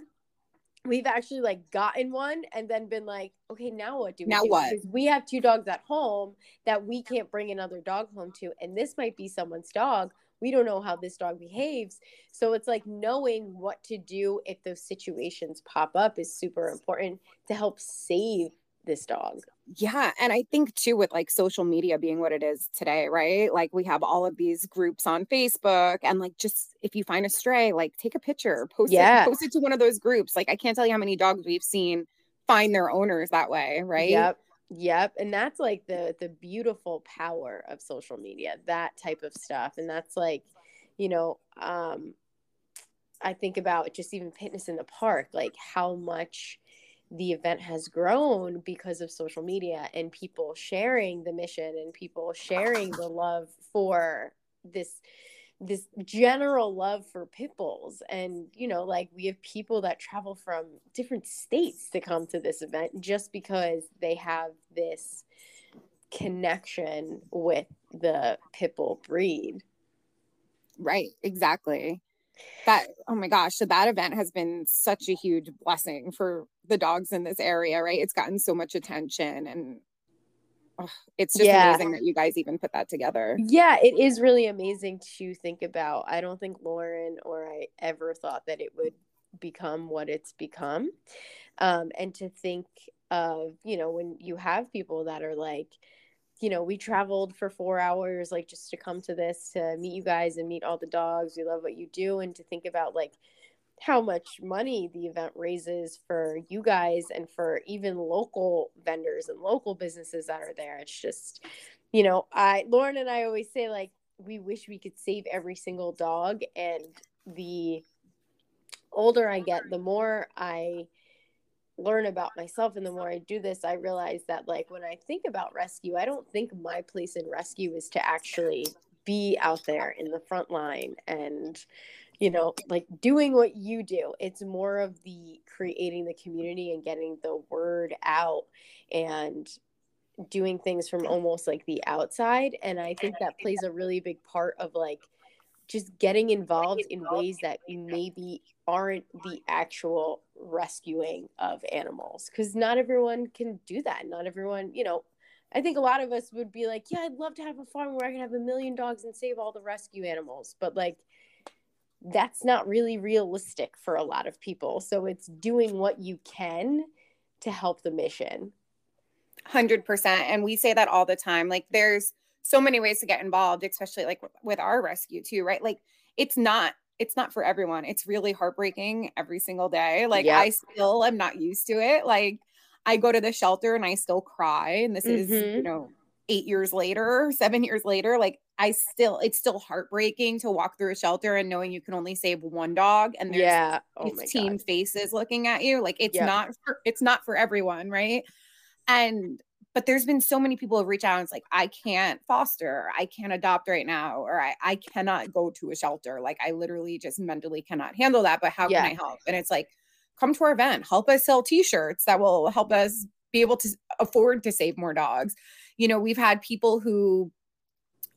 We've actually like gotten one and then been like, okay, now what do we now do? what? Because we have two dogs at home that we can't bring another dog home to, and this might be someone's dog we don't know how this dog behaves so it's like knowing what to do if those situations pop up is super important to help save this dog yeah and i think too with like social media being what it is today right like we have all of these groups on facebook and like just if you find a stray like take a picture post yeah. it post it to one of those groups like i can't tell you how many dogs we've seen find their owners that way right yep Yep, and that's like the the beautiful power of social media, that type of stuff. And that's like, you know, um I think about just even Pitness in the park, like how much the event has grown because of social media and people sharing the mission and people sharing the love for this this general love for pit bulls and you know like we have people that travel from different states to come to this event just because they have this connection with the pit bull breed. Right, exactly. That oh my gosh, so that event has been such a huge blessing for the dogs in this area, right? It's gotten so much attention and oh, it's just yeah. amazing that you guys even put that together. Yeah, it is really amazing to think about. I don't think Lauren or I ever thought that it would become what it's become. Um, and to think of, you know, when you have people that are like, you know, we traveled for four hours, like just to come to this, to meet you guys and meet all the dogs. We love what you do. And to think about like how much money the event raises for you guys and for even local vendors and local businesses that are there. It's just, you know, I, Lauren and I always say, like, we wish we could save every single dog. And the older I get, the more I, learn about myself and the more I do this, I realize that like when I think about rescue, I don't think my place in rescue is to actually be out there in the front line and you know like doing what you do. It's more of the creating the community and getting the word out and doing things from almost like the outside and i think that plays a really big part of like just getting involved in ways that maybe aren't the actual rescuing of animals because not everyone can do that. Not everyone you know i think a lot of us would be like yeah i'd love to have a farm where i can have a million dogs and save all the rescue animals. But like that's not really realistic for a lot of people. So it's doing what you can to help the mission. 100% and we say that all the time. Like there's so many ways to get involved, especially like with our rescue too, right? Like it's not it's not for everyone. It's really heartbreaking every single day. Like yep. I still am not used to it. Like I go to the shelter and I still cry and this mm-hmm. is, you mm-hmm. know, 8 years later, 7 years later, like I still it's still heartbreaking to walk through a shelter and knowing you can only save one dog and there's yeah. oh 15 faces looking at you. Like it's yep. not for, it's not for everyone, right? And but there's been so many people have reached out and it's like i can't foster i can't adopt right now or i, I cannot go to a shelter like i literally just mentally cannot handle that but how yeah. can i help? And it's like come to our event help us sell t-shirts that will help us be able to afford to save more dogs. You know we've had people who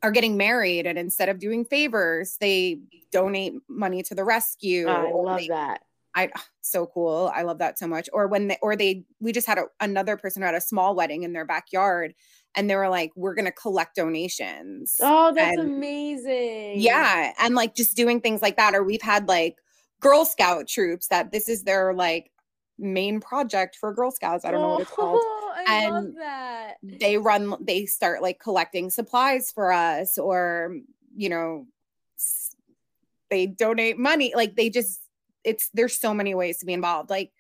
are getting married and instead of doing favors they donate money to the rescue i love they, that I ah, so cool. I love that so much. Or when they or they we just had a, another person who had a small wedding in their backyard and they were like, we're gonna collect donations. Oh, that's and, amazing. Yeah. And like just doing things like that. Or we've had like Girl Scout troops that this is their like main project for Girl Scouts. I don't know what it's called. Oh, I and love that. They run, they start like collecting supplies for us, or you know, they donate money. Like they just it's there's so many ways to be involved like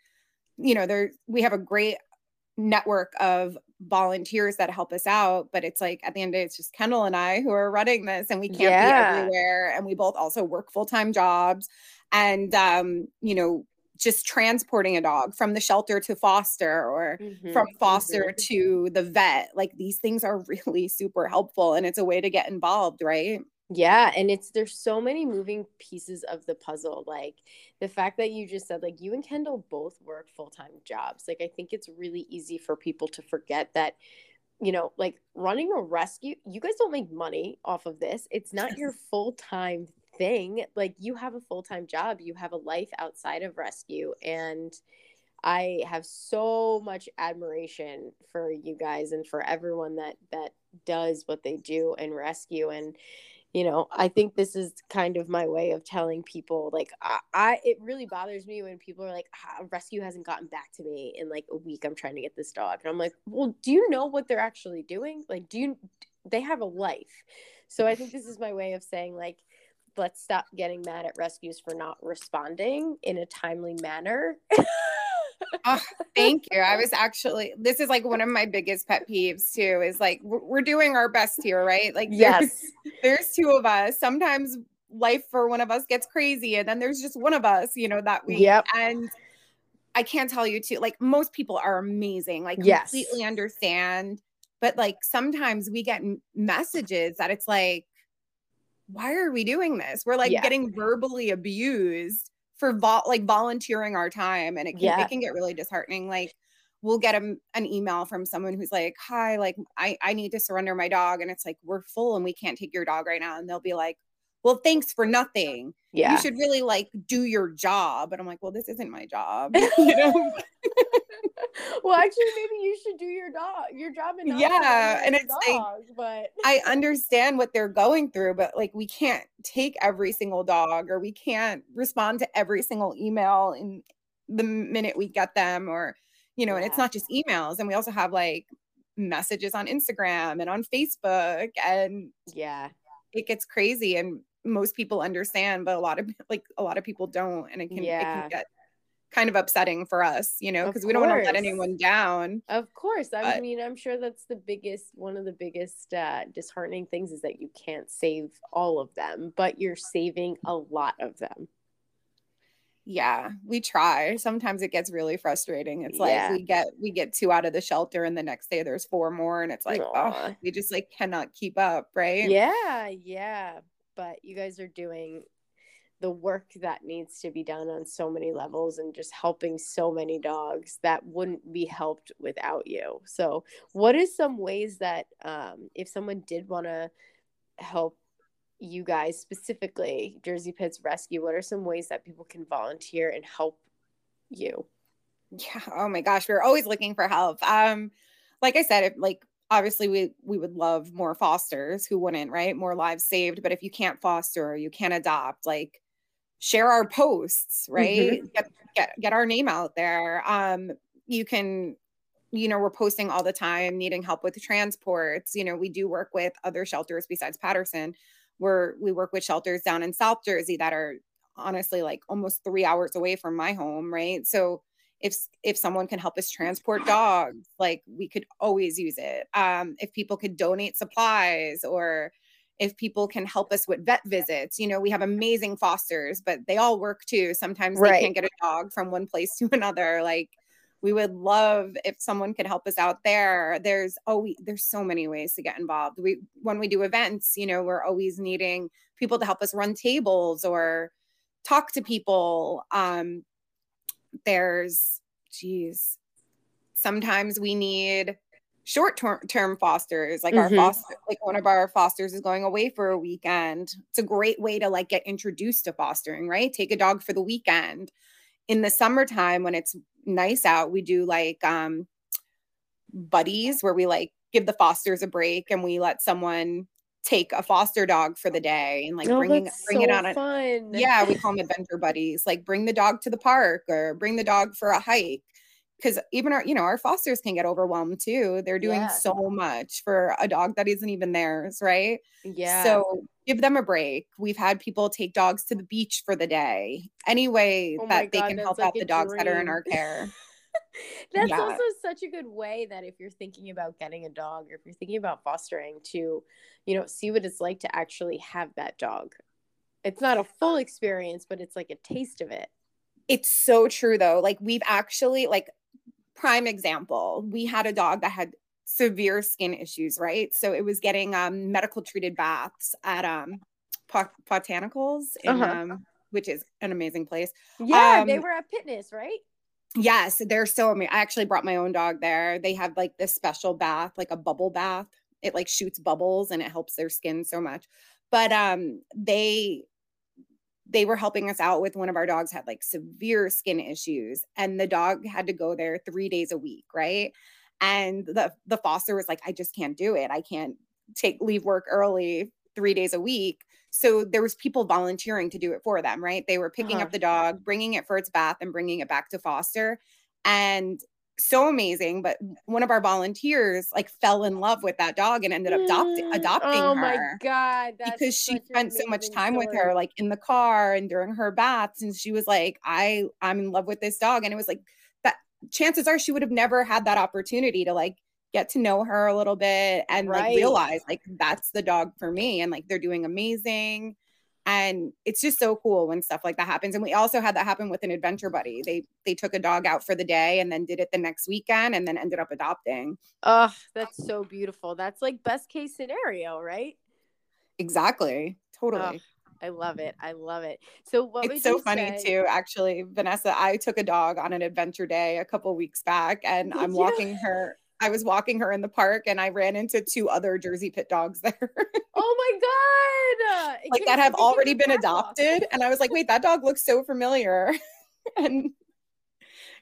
you know there we have a great network of volunteers that help us out but it's like at the end of the day it's just kendall and i who are running this and we can't yeah. be everywhere and we both also work full-time jobs and um you know just transporting a dog from the shelter to foster or mm-hmm. from foster mm-hmm. to the vet like these things are really super helpful and it's a way to get involved right yeah, and it's there's so many moving pieces of the puzzle. Like the fact that you just said like you and Kendall both work full-time jobs. Like I think it's really easy for people to forget that you know, like running a rescue, you guys don't make money off of this. It's not your full-time thing. Like you have a full-time job, you have a life outside of rescue and I have so much admiration for you guys and for everyone that that does what they do in rescue and you know i think this is kind of my way of telling people like i, I it really bothers me when people are like ah, rescue hasn't gotten back to me in like a week i'm trying to get this dog. And i'm like well do you know what they're actually doing? Like do you they have a life. So i think this is my way of saying like let's stop getting mad at rescues for not responding in a timely manner oh, thank you. I was actually, this is like one of my biggest pet peeves too, is like, we're doing our best here, right? Like, yes, there's, there's two of us. Sometimes life for one of us gets crazy, and then there's just one of us, you know, that week. Yep. And I can't tell you too, like, most people are amazing, like, yes. completely understand. But like, sometimes we get messages that it's like, why are we doing this? We're like yeah. getting verbally abused for vol- like volunteering our time and it can, yeah. it can get really disheartening like we'll get a, an email from someone who's like, Hi, like I, I need to surrender my dog. And it's like, we're full and we can't take your dog right now. And they'll be like, Well, thanks for nothing. Yeah. You should really like do your job. And I'm like, Well, this isn't my job. you know? well, actually, maybe you should do your dog, your job, and yeah, and it's dog, like, but I understand what they're going through, but like we can't take every single dog, or we can't respond to every single email in the minute we get them, or you know, yeah. and it's not just emails, and we also have like messages on Instagram and on Facebook, and yeah, it gets crazy, and most people understand, but a lot of like a lot of people don't, and it can yeah. it can get kind of upsetting for us, you know, because we don't want to let anyone down. Of course. I but, mean, I'm sure that's the biggest, one of the biggest uh, disheartening things is that you can't save all of them, but you're saving a lot of them. Yeah, we try. Sometimes it gets really frustrating. It's like yeah. we get we get two out of the shelter and the next day there's four more and it's like, Aww. oh, we just like cannot keep up, right? Yeah, yeah. But you guys are doing the work that needs to be done on so many levels and just helping so many dogs that wouldn't be helped without you. So, what is some ways that um, if someone did want to help you guys specifically, Jersey Pits Rescue, what are some ways that people can volunteer and help you? Yeah. Oh my gosh, we're always looking for help. Um, like I said, if, like obviously we we would love more fosters who wouldn't right more lives saved but if you can't foster or you can't adopt like share our posts, right? Mm-hmm. Get, get get our name out there. Um, you can, you know, we're posting all the time, needing help with transports. You know, we do work with other shelters besides paterson We're we work with shelters down in South Jersey that are honestly like almost three hours away from my home, right? So if if someone can help us transport dogs, like we could always use it. Um, if people could donate supplies or if people can help us with vet visits. You know, we have amazing fosters, but they all work too. Sometimes right. they can't get a dog from one place to another. Like we would love if someone could help us out there. There's oh, we, there's so many ways to get involved. We when we do events, you know, we're always needing people to help us run tables or talk to people. Um, there's geez, sometimes we need short term fosters like mm-hmm. our foster like one of our fosters is going away for a weekend. It's a great way to like get introduced to fostering right? Take a dog for the weekend. In the summertime when it's nice out we do like um buddies where we like give the fosters a break and we let someone take a foster dog for the day and like oh, bringing bring so it on fun. A, yeah we call them adventure buddies like bring the dog to the park or bring the dog for a hike because even our you know our fosters can get overwhelmed too they're doing yeah. so much for a dog that isn't even theirs right yeah so give them a break we've had people take dogs to the beach for the day any way oh that they God, can help like out the dogs dream. that are in our care that's yeah. also such a good way that if you're thinking about getting a dog or if you're thinking about fostering to you know see what it's like to actually have that dog. It's not a full experience but it's like a taste of it. It's so true though. Like we've actually like prime example we had a dog that had severe skin issues right? So it was getting um, medical treated baths at um botanicals in, uh-huh. um, which is an amazing place. Yeah um, they were at Pitness right yes they're so amazing i actually brought my own dog there they have like this special bath like a bubble bath it like shoots bubbles and it helps their skin so much but um they they were helping us out with one of our dogs had like severe skin issues and the dog had to go there 3 days a week, right? And the the foster was like I just can't do it. I can't take leave work early 3 days a week. So there was people volunteering to do it for them, right? They were picking uh-huh. up the dog, bringing it for its bath and bringing it back to foster. And so amazing. But one of our volunteers like fell in love with that dog and ended up adopt- mm. adopting oh her. my god! because she spent so much time story. with her, like in the car and during her baths, and she was like, "I I'm in love with this dog," and it was like that. Chances are she would have never had that opportunity to like get to know her a little bit and right. like realize like that's the dog for me, and like they're doing amazing and it's just so cool when stuff like that happens and we also had that happen with an adventure buddy they they took a dog out for the day and then did it the next weekend and then ended up adopting oh that's so beautiful that's like best case scenario right exactly totally I love it. I love it. So what it's so funny say? too, actually, Vanessa. I took a dog on an adventure day a couple weeks back, and Did I'm you? walking her. I was walking her in the park, and I ran into two other Jersey pit dogs there. oh my god! like that have already been adopted, and I was like, wait, that dog looks so familiar, and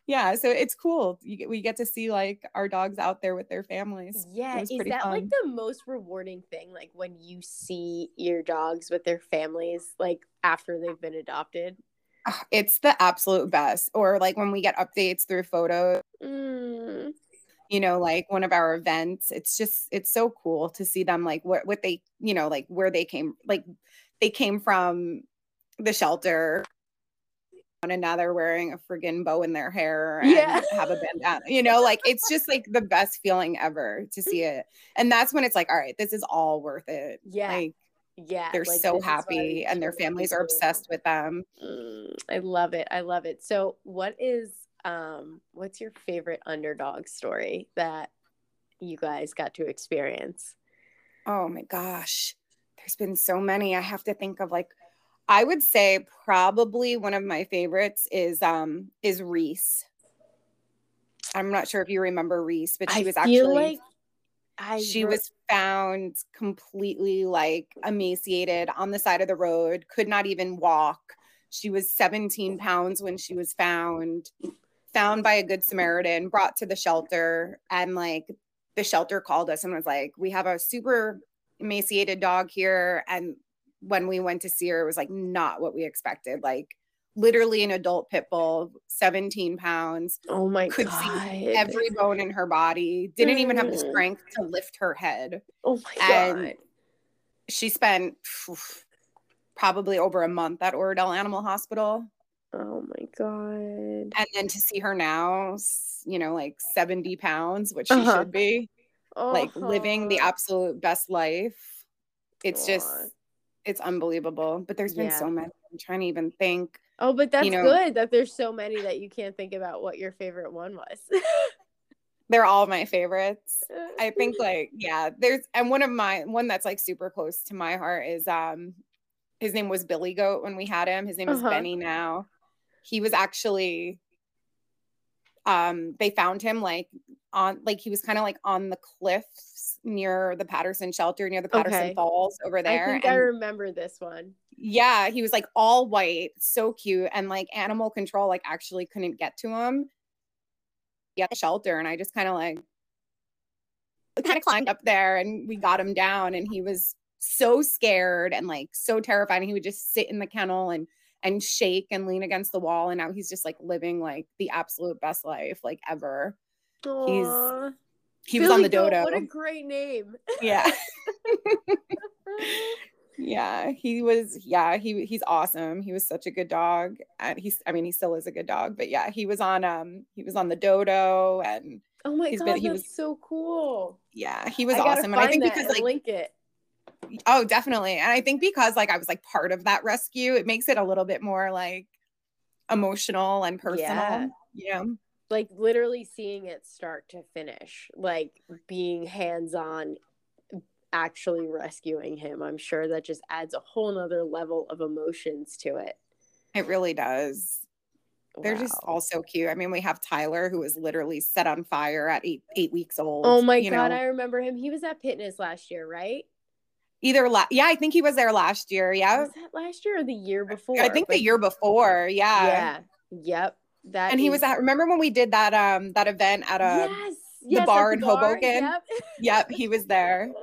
yeah so it's cool you, we get to see like our dogs out there with their families yeah is that fun. like the most rewarding thing like when you see your dogs with their families like after they've been adopted it's the absolute best or like when we get updates through photos mm. You know like one of our events it's just it's so cool to see them like what what they you know like where they came like they came from the shelter and now they're wearing a friggin' bow in their hair and yeah. have a bandana. You know, like it's just like the best feeling ever to see it. And that's when it's like, all right, this is all worth it. Yeah. Like yeah. They're like, so happy and their families are obsessed with them. Mm, I love it. I love it. So what is um what's your favorite underdog story that you guys got to experience? Oh my gosh. There's been so many. I have to think of like I would say probably one of my favorites is um is Reese. I'm not sure if you remember Reese, but she I was actually like I she re- was found completely like emaciated on the side of the road, could not even walk. She was 17 pounds when she was found, found by a good Samaritan, brought to the shelter, and like the shelter called us and was like, We have a super emaciated dog here, and when we went to see her, it was like not what we expected. Like literally an adult pit bull, 17 pounds. Oh my could god. see every bone in her body, didn't even have the mm. strength to lift her head. Oh my god. and god. She spent probably over a month at Oradell Animal Hospital. Oh my god. And then to see her now, you know, like 70 pounds, which she uh-huh. should be, uh-huh. like living the uh-huh. absolute best life. It's god. just it's unbelievable. But there's been yeah. so many. I'm trying to even think. Oh, but that's you know, good that there's so many that you can't think about what your favorite one was. they're all my favorites. I think like yeah, there's and one of my one that's like super close to my heart is um his name was Billy Goat when we had him. His name is uh-huh. Benny now. He was actually um they found him like on like he was kind of like on the cliffs near the Paterson shelter near the Paterson okay. Falls over there. I think and, I remember this one. Yeah, he was like all white, so cute and like animal control like actually couldn't get to him. Yeah, shelter and I just kind of like kind of climbed up there and we got him down and he was so scared and like so terrified and he would just sit in the kennel and and shake and lean against the wall. And now he's just like living like the absolute best life like ever. Aww. He's he Billy was on the dodo. What a great name. Yeah. yeah, he was yeah, he he's awesome. He was such a good dog. And he's I mean he still is a good dog, but yeah, he was on um he was on the dodo and Oh my god, been, he that's was, so cool. Yeah, he was awesome. And I think because like link it. Oh, definitely. And I think because like I was like part of that rescue, it makes it a little bit more like emotional and personal. Yeah. know, Like literally seeing it start to finish, like being hands on, actually rescuing him. I'm sure that just adds a whole nother level of emotions to it. It really does. They're wow. just all so cute. I mean, we have Tyler, who was literally set on fire at eight eight weeks old. Oh my god, know. I remember him. He was at Pitness last year, right? Either la- yeah i think he was there last year yeah. Was that last year or the year before i think the year before yeah. Yeah yep that and is... he was at remember when we did that um that event at a yes, the yes, bar in bar. hoboken? yep. yep he was there.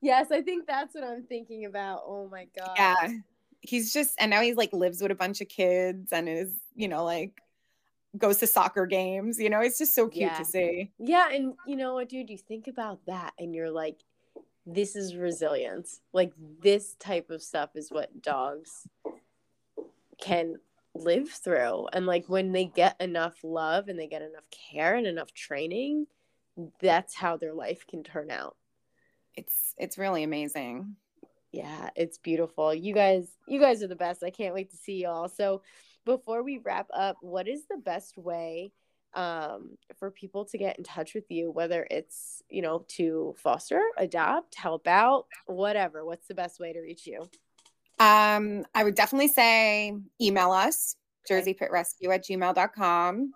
Yes i think that's what i'm thinking about oh my god yeah he's just and now he's like lives with a bunch of kids and is you know like goes to soccer games you know it's just so cute yeah. to see. Yeah and you know what dude you think about that and you're like this is resilience. Like this type of stuff is what dogs can live through. And like when they get enough love and they get enough care and enough training, that's how their life can turn out. It's it's really amazing. Yeah, it's beautiful. You guys you guys are the best. I can't wait to see y'all. So before we wrap up, what is the best way um, for people to get in touch with you, whether it's, you know, to foster, adopt, help out, whatever. What's the best way to reach you? Um, I would definitely say email us, jerseypitrescue at gmail.com.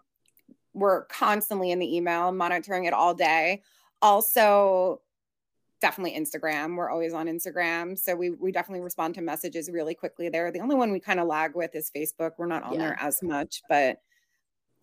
We're constantly in the email, monitoring it all day. Also, definitely Instagram. We're always on Instagram. So we we definitely respond to messages really quickly there. The only one we kind of lag with is Facebook. We're not on yeah. there as much, but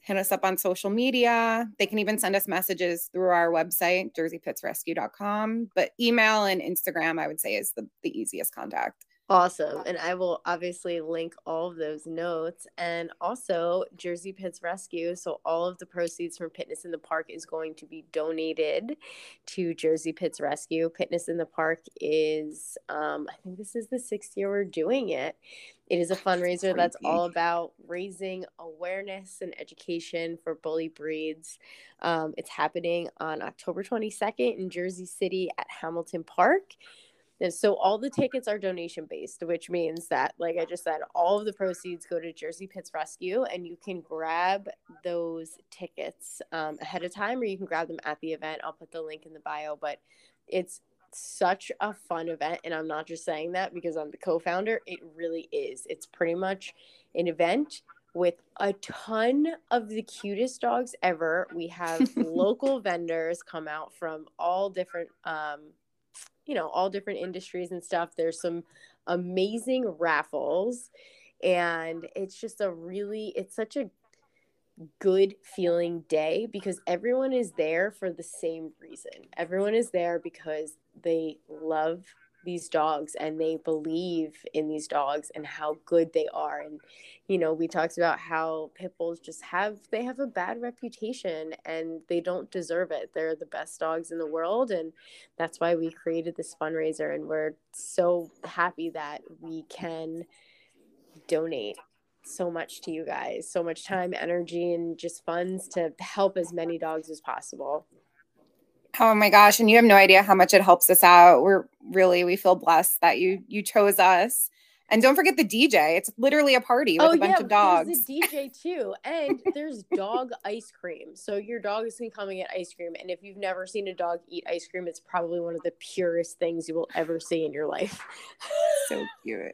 hit us up on social media. They can even send us messages through our website, jerseypitsrescue.com. But email and Instagram, I would say, is the, the easiest contact. Awesome. And I will obviously link all of those notes and also Jersey Pits Rescue. So, all of the proceeds from Pitness in the Park is going to be donated to Jersey Pits Rescue. Pitness in the Park is, um, I think this is the sixth year we're doing it. It is a fundraiser that's all about raising awareness and education for bully breeds. Um, it's happening on October 22nd in Jersey City at Hamilton Park. And so all the tickets are donation based, which means that, like I just said, all of the proceeds go to Jersey Pits Rescue, and you can grab those tickets um, ahead of time, or you can grab them at the event. I'll put the link in the bio, but it's such a fun event, and I'm not just saying that because I'm the co-founder. It really is. It's pretty much an event with a ton of the cutest dogs ever. We have local vendors come out from all different um, you know all different industries and stuff there's some amazing raffles and it's just a really it's such a good feeling day because everyone is there for the same reason everyone is there because they love these dogs and they believe in these dogs and how good they are. And you know we talked about how pit bulls just have they have a bad reputation and they don't deserve it. They're the best dogs in the world. And that's why we created this fundraiser. And we're so happy that we can donate so much to you guys so much time energy and just funds to help as many dogs as possible Oh my gosh, and you have no idea how much it helps us out. We're really we feel blessed that you you chose us. And don't forget the DJ. It's literally a party with oh, a bunch yeah, of dogs. There's a DJ too. And there's dog ice cream. So your dogs can come and get ice cream. And if you've never seen a dog eat ice cream, it's probably one of the purest things you will ever see in your life. so cute.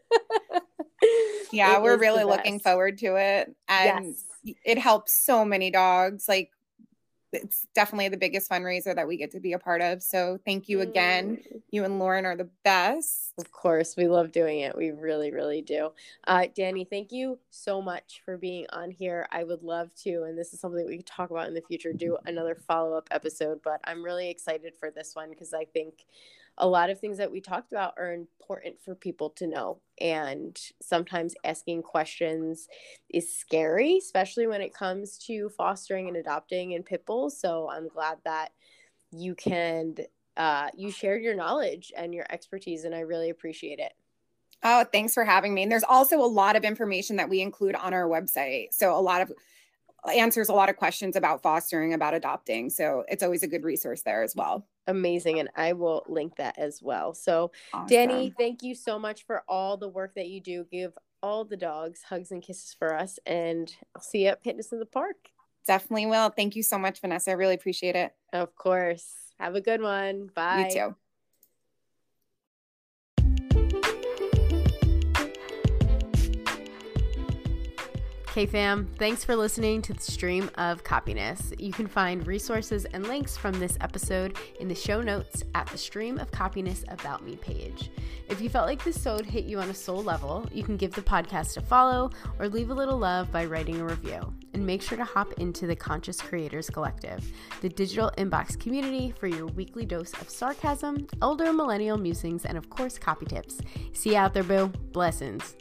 yeah, it we're really looking forward to it. And yes. it helps so many dogs. Like it's definitely the biggest fundraiser that we get to be a part of. So thank you again. Mm. You and Lauren are the best. Of course, we love doing it. We really, really do. Uh, Dani, thank you so much for being on here. I would love to, and this is something we could talk about in the future, do another follow up episode. But I'm really excited for this one because I think a lot of things that we talked about are important for people to know. And sometimes asking questions is scary, especially when it comes to fostering and adopting and pit bulls. So I'm glad that you can uh, you shared your knowledge and your expertise, and I really appreciate it. Oh, thanks for having me. And there's also a lot of information that we include on our website. So a lot of answers a lot of questions about fostering, about adopting. So it's always a good resource there as well. Amazing. And I will link that as well. So, awesome. Dani, thank you so much for all the work that you do. Give all the dogs hugs and kisses for us. And I'll see you at Pitness in the Park. Definitely will. Thank you so much, Vanessa. I really appreciate it. Of course. Have a good one. Bye. You too. Hey fam, thanks for listening to the stream of copiness. You can find resources and links from this episode in the show notes at the stream of copiness about me page. If you felt like this sode hit you on a soul level, you can give the podcast a follow or leave a little love by writing a review. And make sure to hop into the Conscious Creators Collective, the digital inbox community for your weekly dose of sarcasm, elder millennial musings, and of course, copy tips. See you out there, boo. Blessings.